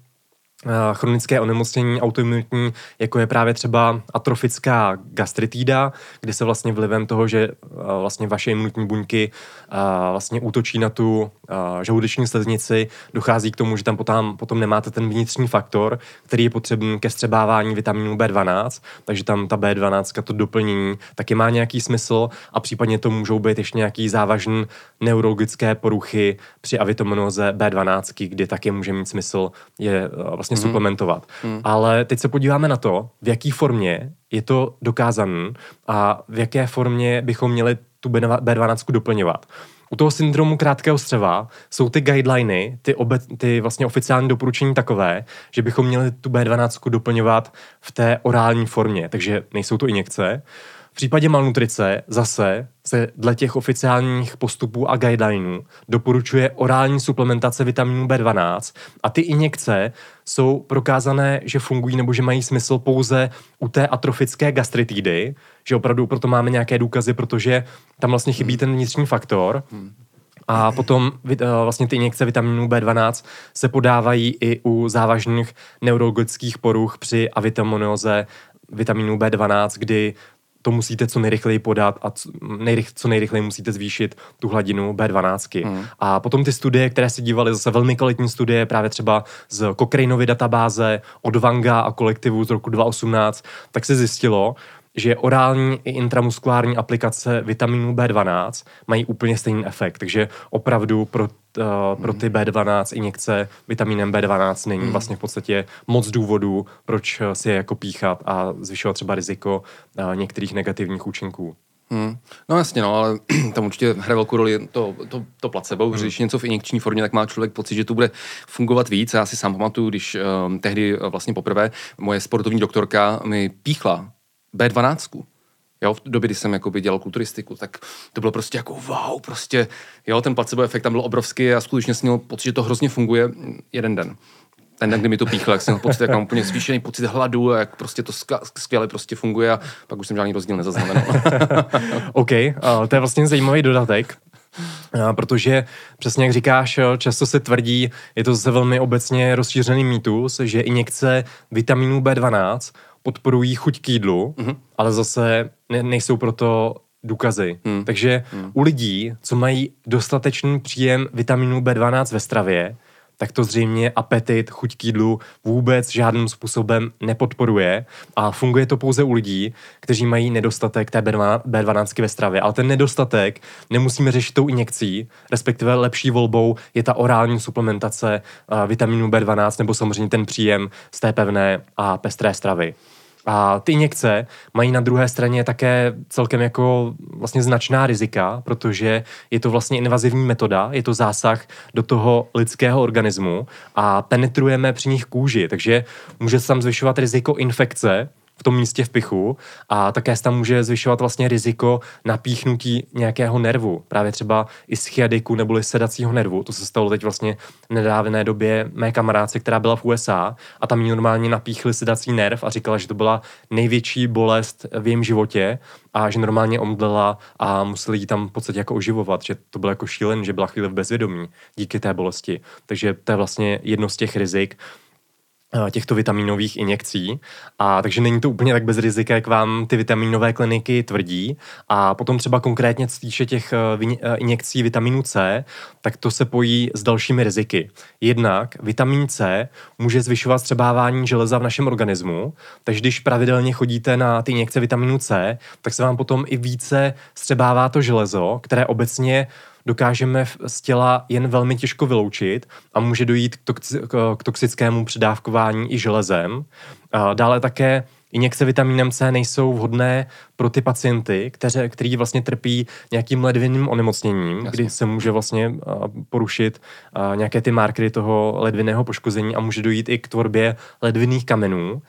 chronické onemocnění autoimunitní, jako je právě třeba atrofická gastritída, kdy se vlastně vlivem toho, že vlastně vaše imunitní buňky vlastně útočí na tu žaludeční sleznici, dochází k tomu, že tam potom, potom nemáte ten vnitřní faktor, který je potřebný ke střebávání vitamínu B12, takže tam ta B12, to doplnění, taky má nějaký smysl a případně to můžou být ještě nějaký závažný neurologické poruchy při avitaminóze B12, kdy taky může mít smysl je vlastně mm. suplementovat. Mm. Ale teď se podíváme na to, v jaký formě je to dokázané a v jaké formě bychom měli tu B12 doplňovat. U toho syndromu krátkého střeva jsou ty guideliny, ty, obe, ty vlastně oficiální doporučení takové, že bychom měli tu B12 doplňovat v té orální formě, takže nejsou to injekce. V případě malnutrice zase se dle těch oficiálních postupů a guidelinů doporučuje orální suplementace vitamínu B12 a ty injekce jsou prokázané, že fungují nebo že mají smysl pouze u té atrofické gastritidy, že opravdu proto máme nějaké důkazy, protože tam vlastně chybí ten vnitřní faktor. A potom eh, vlastně ty injekce vitamínu B12 se podávají i u závažných neurologických poruch při avitaminóze vitamínu B12, kdy to musíte co nejrychleji podat a co, nejrych, co nejrychleji musíte zvýšit tu hladinu B12. Hmm. A potom ty studie, které se dívaly, zase velmi kvalitní studie, právě třeba z Cochraneovy databáze od Vanga a kolektivu z roku 2018, tak se zjistilo, že orální i intramuskulární aplikace vitamínu B12 mají úplně stejný efekt, takže opravdu pro, uh, pro ty B12 injekce vitamínem B12 není mm. vlastně v podstatě moc důvodů, proč si je jako píchat a zvyšovat třeba riziko uh, některých negativních účinků. Hmm. No jasně, no, ale tam určitě hraje velkou roli to, to, to placebo, hmm. když něco v injekční formě, tak má člověk pocit, že to bude fungovat víc. Já si sám pamatuju, když um, tehdy vlastně poprvé moje sportovní doktorka mi píchla B12. Jo, v době, kdy jsem jakoby dělal kulturistiku, tak to bylo prostě jako wow, prostě, jo, ten placebo efekt tam byl obrovský a skutečně jsem měl pocit, že to hrozně funguje jeden den. Ten den, kdy mi to píchlo, jak jsem měl pocit, jak mám úplně zvýšený pocit hladu a jak prostě to skvěle prostě funguje a pak už jsem žádný rozdíl nezaznamenal. OK, to je vlastně zajímavý dodatek. Protože přesně jak říkáš, často se tvrdí, je to zase velmi obecně rozšířený mýtus, že injekce vitamínu B12 podporují chuť k jídlu, mm-hmm. ale zase ne, nejsou proto důkazy. Mm. Takže mm. u lidí, co mají dostatečný příjem vitamínu B12 ve stravě, tak to zřejmě apetit, chuť k jídlu vůbec žádným způsobem nepodporuje a funguje to pouze u lidí, kteří mají nedostatek té B12 ve stravě. Ale ten nedostatek nemusíme řešit tou injekcí, respektive lepší volbou je ta orální suplementace uh, vitamínu B12 nebo samozřejmě ten příjem z té pevné a pestré stravy. A ty injekce mají na druhé straně také celkem jako vlastně značná rizika, protože je to vlastně invazivní metoda, je to zásah do toho lidského organismu a penetrujeme při nich kůži, takže může se tam zvyšovat riziko infekce, v tom místě v pichu a také se tam může zvyšovat vlastně riziko napíchnutí nějakého nervu, právě třeba ischiadiku neboli sedacího nervu. To se stalo teď vlastně v nedávné době mé kamarádce, která byla v USA a tam jí normálně napíchli sedací nerv a říkala, že to byla největší bolest v jejím životě a že normálně omdlela a museli ji tam v podstatě jako oživovat, že to bylo jako šílen, že byla chvíli v bezvědomí díky té bolesti. Takže to je vlastně jedno z těch rizik. Eh, těchto vitaminových injekcí. A takže není to úplně tak bez rizika, jak vám ty vitaminové kliniky tvrdí. A potom třeba konkrétně týče těch eh, eh, injekcí vitaminu C, tak to se pojí s dalšími riziky. Jednak vitamin C může zvyšovat střebávání železa v našem organismu, takže když pravidelně chodíte na ty injekce vitaminu C, tak se vám potom i více střebává to železo, které obecně dokážeme z těla jen velmi těžko vyloučit a může dojít k, toxi- k toxickému předávkování i železem. A dále také Injekce vitamínem C nejsou vhodné pro ty pacienty, kteři, kteří vlastně trpí nějakým ledvinným onemocněním, Jasně. kdy se může vlastně porušit nějaké ty markery toho ledvinného poškození a může dojít i k tvorbě ledvinných kamenů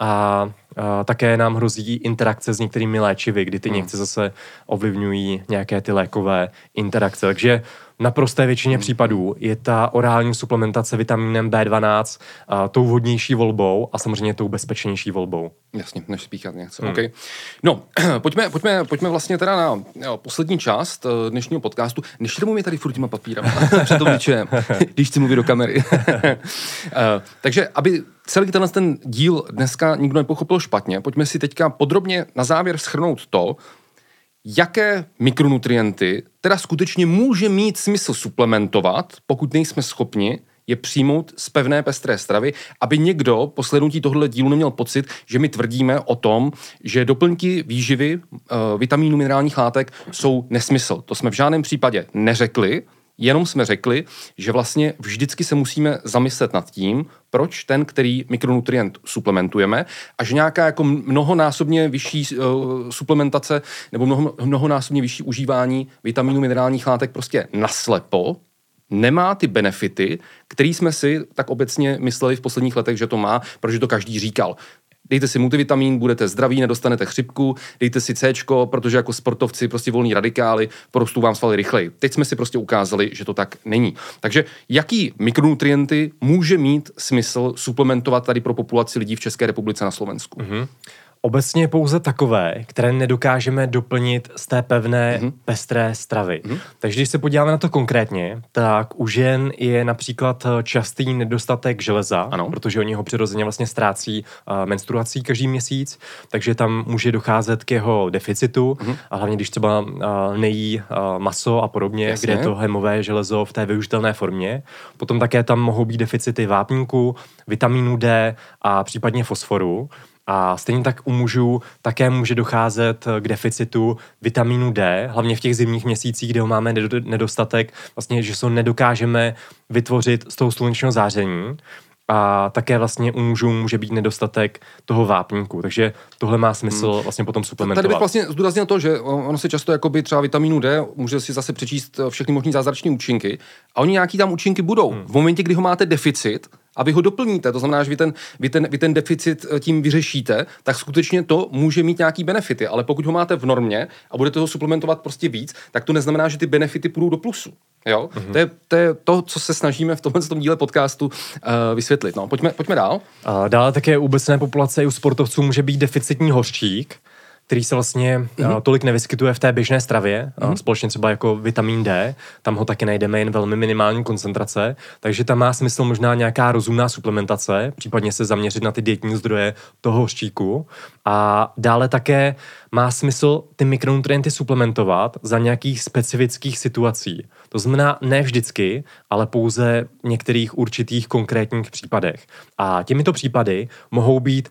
a, a také nám hrozí interakce s některými léčivy, kdy ty hmm. někce zase ovlivňují nějaké ty lékové interakce. Takže naprosté většině hmm. případů je ta orální suplementace vitamínem B12 a, tou vhodnější volbou a samozřejmě tou bezpečnější volbou. Jasně, než spíchat něco. Hmm. Okay. No, pojďme, pojďme, pojďme vlastně teda na jo, poslední část eh, dnešního podcastu. Než tomu mi tady furt těma papírama před tom když chci mluvit do kamery. uh, takže, aby celý tenhle ten díl dneska nikdo nepochopil špatně. Pojďme si teďka podrobně na závěr schrnout to, jaké mikronutrienty teda skutečně může mít smysl suplementovat, pokud nejsme schopni je přijmout z pevné pestré stravy, aby někdo po slednutí tohle dílu neměl pocit, že my tvrdíme o tom, že doplňky výživy, eh, vitamínů, minerálních látek jsou nesmysl. To jsme v žádném případě neřekli, Jenom jsme řekli, že vlastně vždycky se musíme zamyslet nad tím, proč ten, který mikronutrient suplementujeme a že nějaká jako mnohonásobně vyšší uh, suplementace nebo mnoho, mnohonásobně vyšší užívání vitamínů, minerálních látek prostě naslepo nemá ty benefity, který jsme si tak obecně mysleli v posledních letech, že to má, protože to každý říkal. Dejte si multivitamin, budete zdraví, nedostanete chřipku, dejte si C, protože jako sportovci prostě volní radikály porostou vám svaly rychleji. Teď jsme si prostě ukázali, že to tak není. Takže jaký mikronutrienty může mít smysl suplementovat tady pro populaci lidí v České republice na Slovensku? Mm-hmm. Obecně pouze takové, které nedokážeme doplnit z té pevné mm-hmm. pestré stravy. Mm-hmm. Takže když se podíváme na to konkrétně, tak u žen je například častý nedostatek železa, ano. protože oni ho přirozeně vlastně ztrácí uh, menstruací každý měsíc, takže tam může docházet k jeho deficitu, mm-hmm. a hlavně když třeba uh, nejí uh, maso a podobně, Jasně. kde je to hemové železo v té využitelné formě. Potom také tam mohou být deficity vápníku, vitamínu D a případně fosforu. A stejně tak u mužů také může docházet k deficitu vitamínu D, hlavně v těch zimních měsících, kde ho máme nedostatek, vlastně, že se nedokážeme vytvořit z toho slunečního záření. A také vlastně u mužů může být nedostatek toho vápníku, takže tohle má smysl hmm. vlastně potom suplementovat. Tady bych vlastně zdůraznil to, že ono se často jakoby třeba vitamínu D může si zase přečíst všechny možné zázrační účinky a oni nějaký tam účinky budou. Hmm. V momentě, kdy ho máte deficit, a vy ho doplníte, to znamená, že vy ten, vy, ten, vy ten deficit eh, tím vyřešíte, tak skutečně to může mít nějaký benefity, ale pokud ho máte v normě a budete ho suplementovat prostě víc, tak to neznamená, že ty benefity půjdou do plusu. Jo? Mm-hmm. To, je, to je to, co se snažíme v tomhle tom díle podcastu uh, vysvětlit. No, pojďme, pojďme dál. A dále také u obecné populace i u sportovců může být deficitní hořčík, který se vlastně mm-hmm. tolik nevyskytuje v té běžné stravě, mm-hmm. společně třeba jako vitamin D, tam ho taky najdeme jen velmi minimální koncentrace, takže tam má smysl možná nějaká rozumná suplementace, případně se zaměřit na ty dietní zdroje toho hořčíku a dále také má smysl ty mikronutrienty suplementovat za nějakých specifických situací. To znamená ne vždycky, ale pouze v některých určitých konkrétních případech. A těmito případy mohou být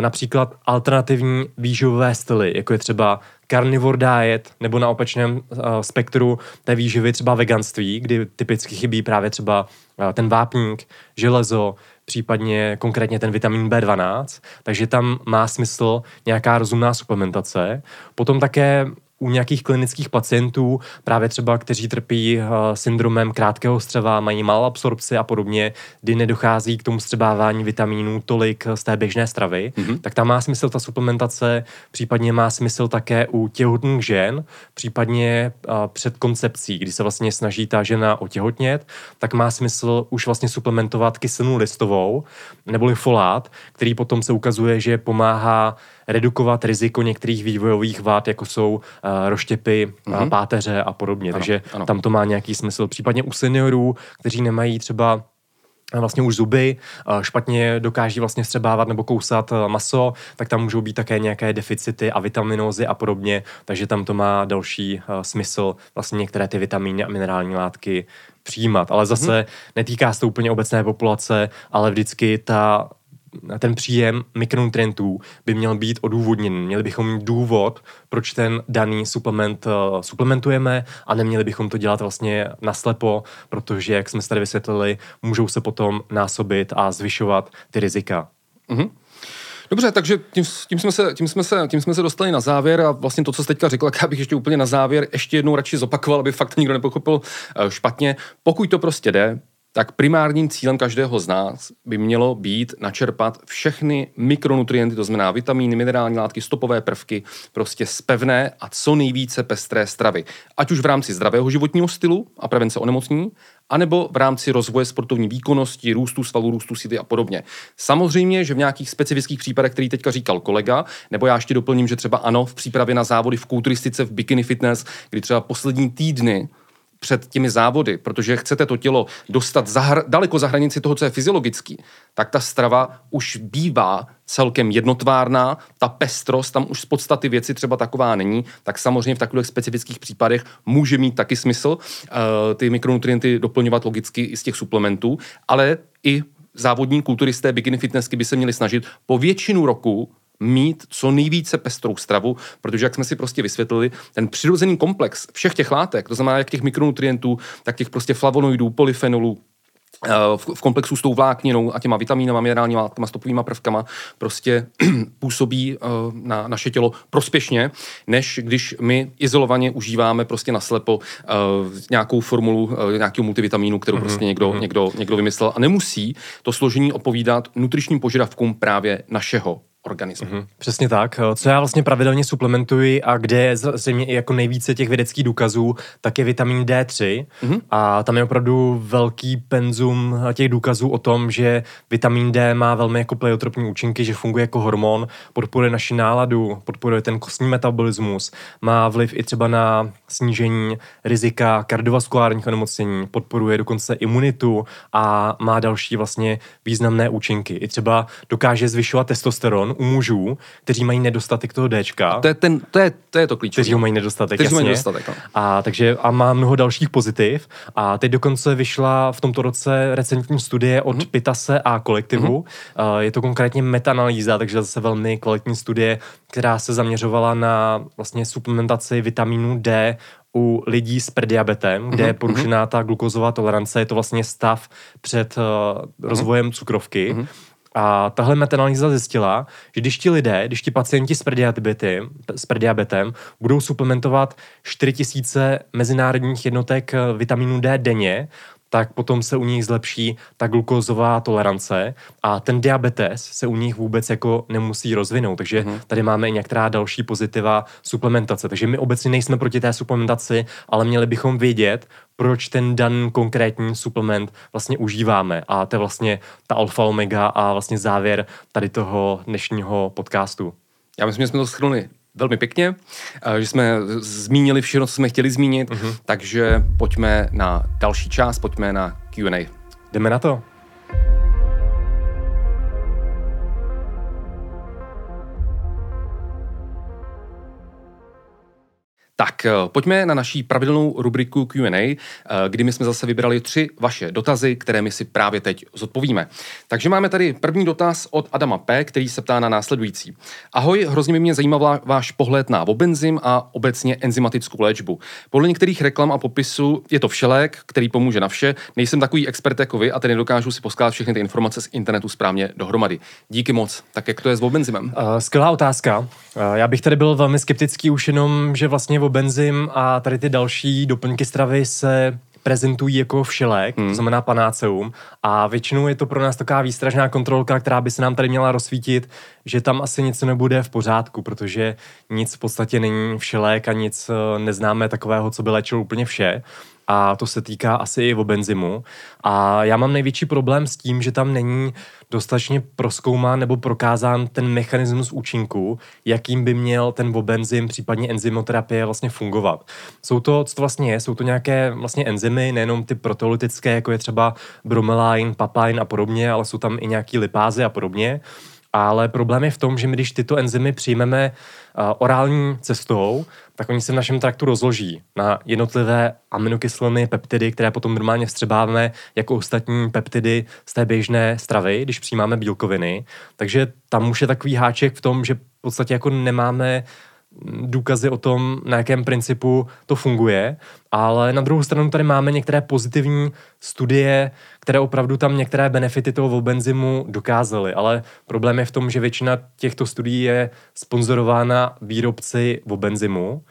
například alternativní výživové styly, jako je třeba carnivore diet, nebo na opačném spektru té výživy třeba veganství, kdy typicky chybí právě třeba ten vápník, železo, případně konkrétně ten vitamin B12, takže tam má smysl nějaká rozumná suplementace. Potom také u nějakých klinických pacientů, právě třeba, kteří trpí uh, syndromem krátkého střeva, mají malou absorpci a podobně, kdy nedochází k tomu střebávání vitamínů tolik z té běžné stravy, mm-hmm. tak tam má smysl ta suplementace, případně má smysl také u těhotných žen, případně uh, před koncepcí, kdy se vlastně snaží ta žena otěhotnět, tak má smysl už vlastně suplementovat kyselinu listovou, neboli folát, který potom se ukazuje, že pomáhá redukovat riziko některých vývojových vád, jako jsou uh, roštěpy, mm-hmm. páteře a podobně. Ano, Takže ano. tam to má nějaký smysl. Případně u seniorů, kteří nemají třeba eh, vlastně už zuby, špatně dokáží vlastně střebávat nebo kousat maso, tak tam můžou být také nějaké deficity a vitaminózy a podobně, takže tam to má další smysl vlastně některé ty vitamíny a minerální látky přijímat. Ale zase hmm. netýká se to úplně obecné populace, ale vždycky ta ten příjem mikronutrientů by měl být odůvodněn. Měli bychom mít důvod, proč ten daný suplement uh, suplementujeme a neměli bychom to dělat vlastně naslepo, protože, jak jsme se tady vysvětlili, můžou se potom násobit a zvyšovat ty rizika. Mm-hmm. Dobře, takže tím, tím, jsme se, tím, jsme se, tím jsme se dostali na závěr a vlastně to, co jste teďka řekl, já bych ještě úplně na závěr ještě jednou radši zopakoval, aby fakt nikdo nepochopil uh, špatně. Pokud to prostě jde, tak primárním cílem každého z nás by mělo být načerpat všechny mikronutrienty, to znamená vitamíny, minerální látky, stopové prvky, prostě z pevné a co nejvíce pestré stravy. Ať už v rámci zdravého životního stylu a prevence onemocnění, anebo v rámci rozvoje sportovní výkonnosti, růstu svalů, růstu síly a podobně. Samozřejmě, že v nějakých specifických případech, který teďka říkal kolega, nebo já ještě doplním, že třeba ano, v přípravě na závody v kulturistice, v bikini fitness, kdy třeba poslední týdny před těmi závody, protože chcete to tělo dostat za, hra, daleko za hranici toho, co je fyziologický, tak ta strava už bývá celkem jednotvárná, ta pestrost tam už z podstaty věci třeba taková není, tak samozřejmě v takových specifických případech může mít taky smysl uh, ty mikronutrienty doplňovat logicky i z těch suplementů, ale i závodní kulturisté bikini fitnessky by se měli snažit po většinu roku mít co nejvíce pestrou stravu, protože jak jsme si prostě vysvětlili, ten přirozený komplex všech těch látek, to znamená jak těch mikronutrientů, tak těch prostě flavonoidů, polyfenolů, eh, v komplexu s tou vlákninou a těma vitamínama, minerální látkama, stopovými prvkama prostě působí eh, na naše tělo prospěšně, než když my izolovaně užíváme prostě naslepo eh, nějakou formulu nějakého multivitamínu, kterou mm-hmm. prostě někdo, mm-hmm. někdo, někdo vymyslel a nemusí to složení odpovídat nutričním požadavkům právě našeho organismu. Mm-hmm. Přesně tak. Co já vlastně pravidelně suplementuji a kde je zřejmě i jako nejvíce těch vědeckých důkazů, tak je vitamin D3 mm-hmm. a tam je opravdu velký penzum těch důkazů o tom, že vitamin D má velmi jako pleiotropní účinky, že funguje jako hormon, podporuje naši náladu, podporuje ten kostní metabolismus, má vliv i třeba na snížení rizika kardiovaskulárních onemocnění, podporuje dokonce imunitu a má další vlastně významné účinky. I třeba dokáže zvyšovat testosteron u mužů, kteří mají nedostatek toho Dčka. A to je, ten, to je, to je to klíčové. Kteří ho mají nedostatek, kteří jasně. mají nedostatek, no. A, takže, a má mnoho dalších pozitiv. A teď dokonce vyšla v tomto roce recentní studie od mm-hmm. Pitase a kolektivu. Mm-hmm. Uh, je to konkrétně metanalýza, takže zase velmi kvalitní studie, která se zaměřovala na vlastně suplementaci vitamínu D u lidí s prediabetem, kde mm-hmm. je porušená ta glukozová tolerance, je to vlastně stav před uh, rozvojem cukrovky. Mm-hmm. A tahle metanalýza zjistila, že když ti lidé, když ti pacienti s prediabetem, s prediabetem budou suplementovat 4000 mezinárodních jednotek eh, vitamínu D denně, tak potom se u nich zlepší ta glukózová tolerance a ten diabetes se u nich vůbec jako nemusí rozvinout. Takže mm. tady máme i některá další pozitiva suplementace. Takže my obecně nejsme proti té suplementaci, ale měli bychom vědět, proč ten dan konkrétní suplement vlastně užíváme. A to je vlastně ta alfa omega a vlastně závěr tady toho dnešního podcastu. Já myslím, že jsme to schrnuli velmi pěkně, že jsme zmínili všechno, co jsme chtěli zmínit, uh-huh. takže pojďme na další část, pojďme na Q&A. Jdeme na to. Tak eh, pojďme na naší pravidelnou rubriku Q&A, eh, kdy my jsme zase vybrali tři vaše dotazy, které my si právě teď zodpovíme. Takže máme tady první dotaz od Adama P., který se ptá na následující. Ahoj, hrozně by mě zajímal váš pohled na obenzym a obecně enzymatickou léčbu. Podle některých reklam a popisu je to všelék, který pomůže na vše. Nejsem takový expert jako vy a tedy dokážu si poskládat všechny ty informace z internetu správně dohromady. Díky moc. Tak jak to je s obenzymem? Uh, skvělá otázka. Uh, já bych tady byl velmi skeptický už jenom, že vlastně benzym a tady ty další doplňky stravy se prezentují jako všelék, hmm. to znamená panáceum. A většinou je to pro nás taková výstražná kontrolka, která by se nám tady měla rozsvítit, že tam asi něco nebude v pořádku, protože nic v podstatě není všelék a nic eh, neznáme takového, co by léčilo úplně vše a to se týká asi i o benzimu. A já mám největší problém s tím, že tam není dostatečně proskoumán nebo prokázán ten mechanismus účinku, jakým by měl ten bobenzym, případně enzymoterapie vlastně fungovat. Jsou to, co to vlastně je, jsou to nějaké vlastně enzymy, nejenom ty proteolytické, jako je třeba bromelain, papain a podobně, ale jsou tam i nějaký lipázy a podobně. Ale problém je v tom, že my když tyto enzymy přijmeme uh, orální cestou, tak oni se v našem traktu rozloží na jednotlivé aminokyseliny, peptidy, které potom normálně vstřebáváme jako ostatní peptidy z té běžné stravy, když přijímáme bílkoviny. Takže tam už je takový háček v tom, že v podstatě jako nemáme důkazy o tom, na jakém principu to funguje, ale na druhou stranu tady máme některé pozitivní studie, které opravdu tam některé benefity toho benzimu dokázaly, ale problém je v tom, že většina těchto studií je sponzorována výrobci benzimu,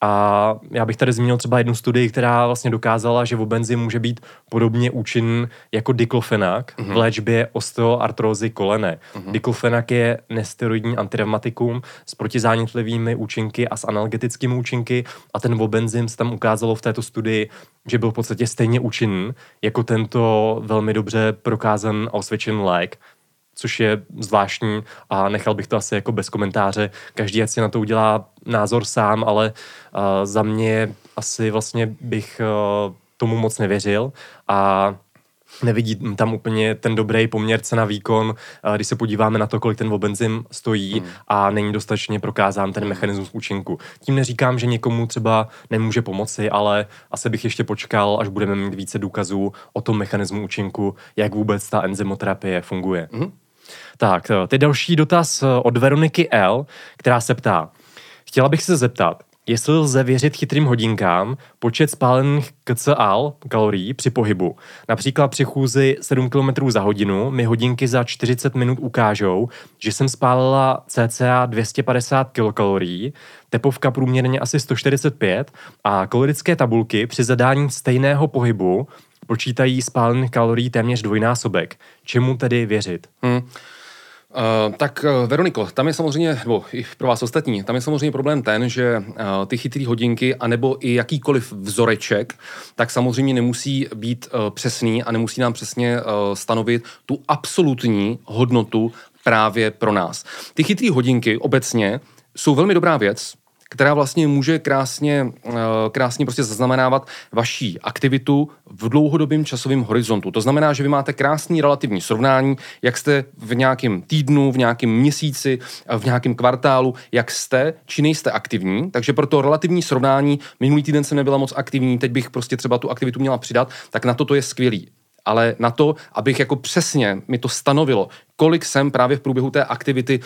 a já bych tady zmínil třeba jednu studii, která vlastně dokázala, že vobenzym může být podobně účinný jako diklofenak mm-hmm. v léčbě osteoartrózy kolene. Mm-hmm. Diklofenak je nesteroidní antirevmatikum s protizánětlivými účinky a s analgetickými účinky a ten vobenzym se tam ukázalo v této studii, že byl v podstatě stejně účinný jako tento velmi dobře prokázaný a osvědčený lék což je zvláštní a nechal bych to asi jako bez komentáře. Každý ať si na to udělá názor sám, ale uh, za mě asi vlastně bych uh, tomu moc nevěřil a nevidí tam úplně ten dobrý poměr cena výkon, když se podíváme na to, kolik ten benzin stojí hmm. a není dostatečně prokázán ten mechanismus účinku. Tím neříkám, že někomu třeba nemůže pomoci, ale asi bych ještě počkal, až budeme mít více důkazů o tom mechanismu účinku, jak vůbec ta enzymoterapie funguje. Hmm. Tak, teď další dotaz od Veroniky L, která se ptá, chtěla bych se zeptat, jestli lze věřit chytrým hodinkám, počet spálených KCAL, kalorií, při pohybu. Například při chůzi 7 km za hodinu mi hodinky za 40 minut ukážou, že jsem spálila cca 250 kilokalorií, tepovka průměrně asi 145 a kalorické tabulky při zadání stejného pohybu počítají spálených kalorií téměř dvojnásobek. Čemu tedy věřit? Hmm. Uh, tak uh, Veroniko, tam je samozřejmě, nebo i pro vás ostatní, tam je samozřejmě problém ten, že uh, ty chytré hodinky, anebo i jakýkoliv vzoreček, tak samozřejmě nemusí být uh, přesný a nemusí nám přesně uh, stanovit tu absolutní hodnotu právě pro nás. Ty chytré hodinky obecně jsou velmi dobrá věc, která vlastně může krásně, eh, krásně prostě zaznamenávat vaší aktivitu v dlouhodobém časovém horizontu. To znamená, že vy máte krásný relativní srovnání, jak jste v nějakém týdnu, v nějakém měsíci, v nějakém kvartálu, jak jste či nejste aktivní. Takže pro to relativní srovnání, minulý týden jsem nebyla moc aktivní, teď bych prostě třeba tu aktivitu měla přidat, tak na to to je skvělý ale na to, abych jako přesně mi to stanovilo, kolik jsem právě v průběhu té aktivity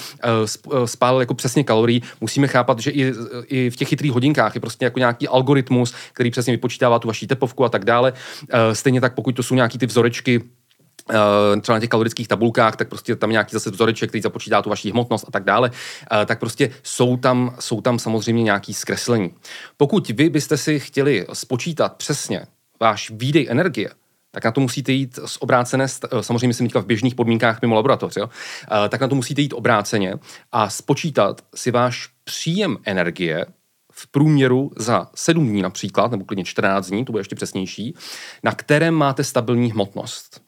uh, spálil jako přesně kalorií, musíme chápat, že i, i v těch chytrých hodinkách je prostě jako nějaký algoritmus, který přesně vypočítává tu vaší tepovku a tak dále. Uh, stejně tak, pokud to jsou nějaký ty vzorečky, třeba na těch kalorických tabulkách, tak prostě tam nějaký zase vzoreček, který započítá tu vaši hmotnost a tak dále, tak prostě jsou tam, jsou tam samozřejmě nějaký zkreslení. Pokud vy byste si chtěli spočítat přesně váš výdej energie, tak na to musíte jít z obrácené, eh, samozřejmě myslím teďka v běžných podmínkách mimo laboratoř, jo? Eh, tak na to musíte jít obráceně a spočítat si váš příjem energie v průměru za 7 dní například, nebo klidně 14 dní, to bude ještě přesnější, na kterém máte stabilní hmotnost.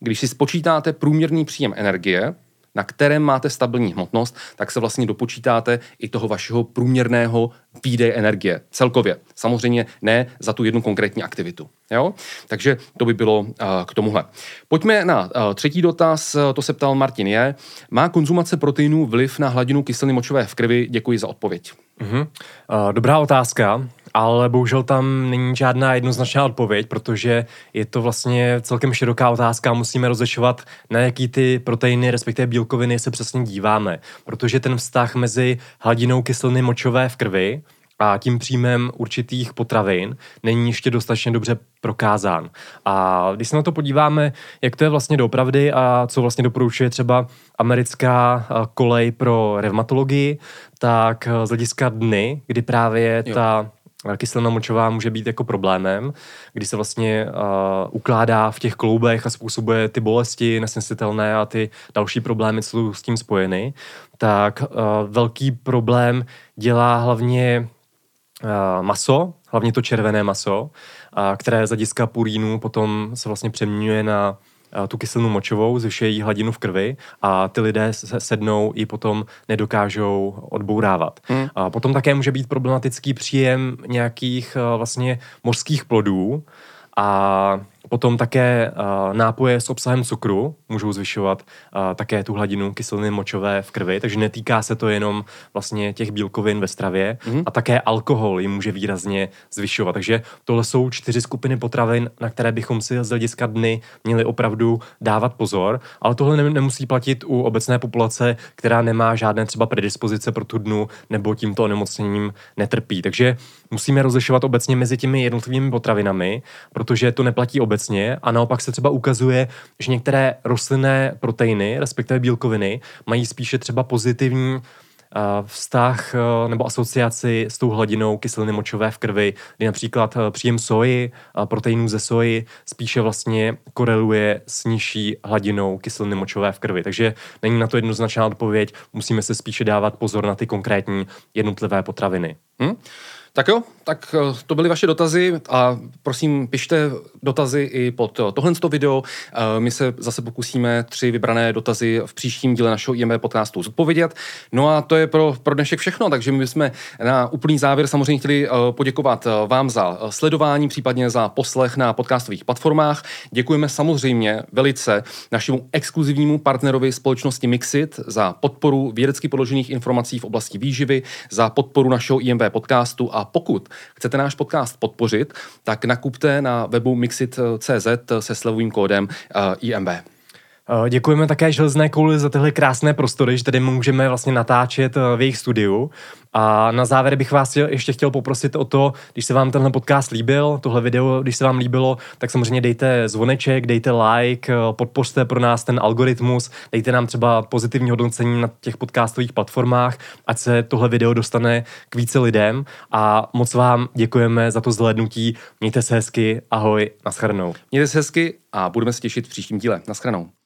Když si spočítáte průměrný příjem energie, na kterém máte stabilní hmotnost, tak se vlastně dopočítáte i toho vašeho průměrného výdeje energie celkově. Samozřejmě ne za tu jednu konkrétní aktivitu. Jo? Takže to by bylo uh, k tomuhle. Pojďme na uh, třetí dotaz, to se ptal Martin je, má konzumace proteinů vliv na hladinu kyseliny močové v krvi? Děkuji za odpověď. Uh-huh. Uh, dobrá otázka ale bohužel tam není žádná jednoznačná odpověď, protože je to vlastně celkem široká otázka musíme rozlišovat, na jaký ty proteiny, respektive bílkoviny se přesně díváme, protože ten vztah mezi hladinou kyseliny močové v krvi a tím příjmem určitých potravin není ještě dostatečně dobře prokázán. A když se na to podíváme, jak to je vlastně doopravdy a co vlastně doporučuje třeba americká kolej pro revmatologii, tak z hlediska dny, kdy právě jo. ta kyselina močová může být jako problémem, kdy se vlastně uh, ukládá v těch kloubech a způsobuje ty bolesti nesnesitelné a ty další problémy, co jsou s tím spojeny, tak uh, velký problém dělá hlavně uh, maso, hlavně to červené maso, uh, které z hlediska purínu potom se vlastně přeměňuje na tu kyselinu močovou, zvyšuje jí hladinu v krvi a ty lidé se sednou i potom nedokážou odbourávat. Hmm. A potom také může být problematický příjem nějakých vlastně mořských plodů a Potom také uh, nápoje s obsahem cukru můžou zvyšovat uh, také tu hladinu kyseliny močové v krvi, takže netýká se to jenom vlastně těch bílkovin ve stravě mm-hmm. a také alkohol ji může výrazně zvyšovat. Takže tohle jsou čtyři skupiny potravin, na které bychom si z hlediska dny měli opravdu dávat pozor, ale tohle nemusí platit u obecné populace, která nemá žádné třeba predispozice pro tu dnu nebo tímto onemocněním netrpí. Takže musíme rozlišovat obecně mezi těmi jednotlivými potravinami, protože to neplatí obecně a naopak se třeba ukazuje, že některé rostlinné proteiny, respektive bílkoviny, mají spíše třeba pozitivní vztah nebo asociaci s tou hladinou kyseliny močové v krvi, kdy například příjem soji, proteinů ze soji spíše vlastně koreluje s nižší hladinou kyseliny močové v krvi. Takže není na to jednoznačná odpověď, musíme se spíše dávat pozor na ty konkrétní jednotlivé potraviny. Hmm? Tak jo, tak eh, to byly vaše dotazy a prosím, pište dotazy i pod eh, tohle video. Eh, my se zase pokusíme tři vybrané dotazy v příštím díle našeho IMV podcastu zodpovědět. No a to je pro, pro dnešek všechno, takže my jsme na úplný závěr samozřejmě chtěli poděkovat vám za sledování, případně za poslech na podcastových platformách. Děkujeme samozřejmě velice našemu exkluzivnímu partnerovi společnosti Mixit za podporu vědecky podložených informací v oblasti výživy, za podporu našeho IMV podcastu a pokud chcete náš podcast podpořit, tak nakupte na webu mixit.cz se slevovým kódem eh, IMB. Eh, děkujeme také Železné kouli za tyhle krásné prostory, že tady můžeme vlastně natáčet eh, v jejich studiu. A na závěr bych vás ještě chtěl poprosit o to, když se vám tenhle podcast líbil, tohle video, když se vám líbilo, tak samozřejmě dejte zvoneček, dejte like, eh, podpořte pro nás ten algoritmus, dejte nám třeba pozitivní hodnocení na těch podcastových platformách, ať se tohle video dostane k více lidem a moc vám děkujeme za to zhlédnutí. Mějte se hezky, ahoj, naschledanou. Mějte se hezky a budeme se těšit v příštím díle. Naschledanou.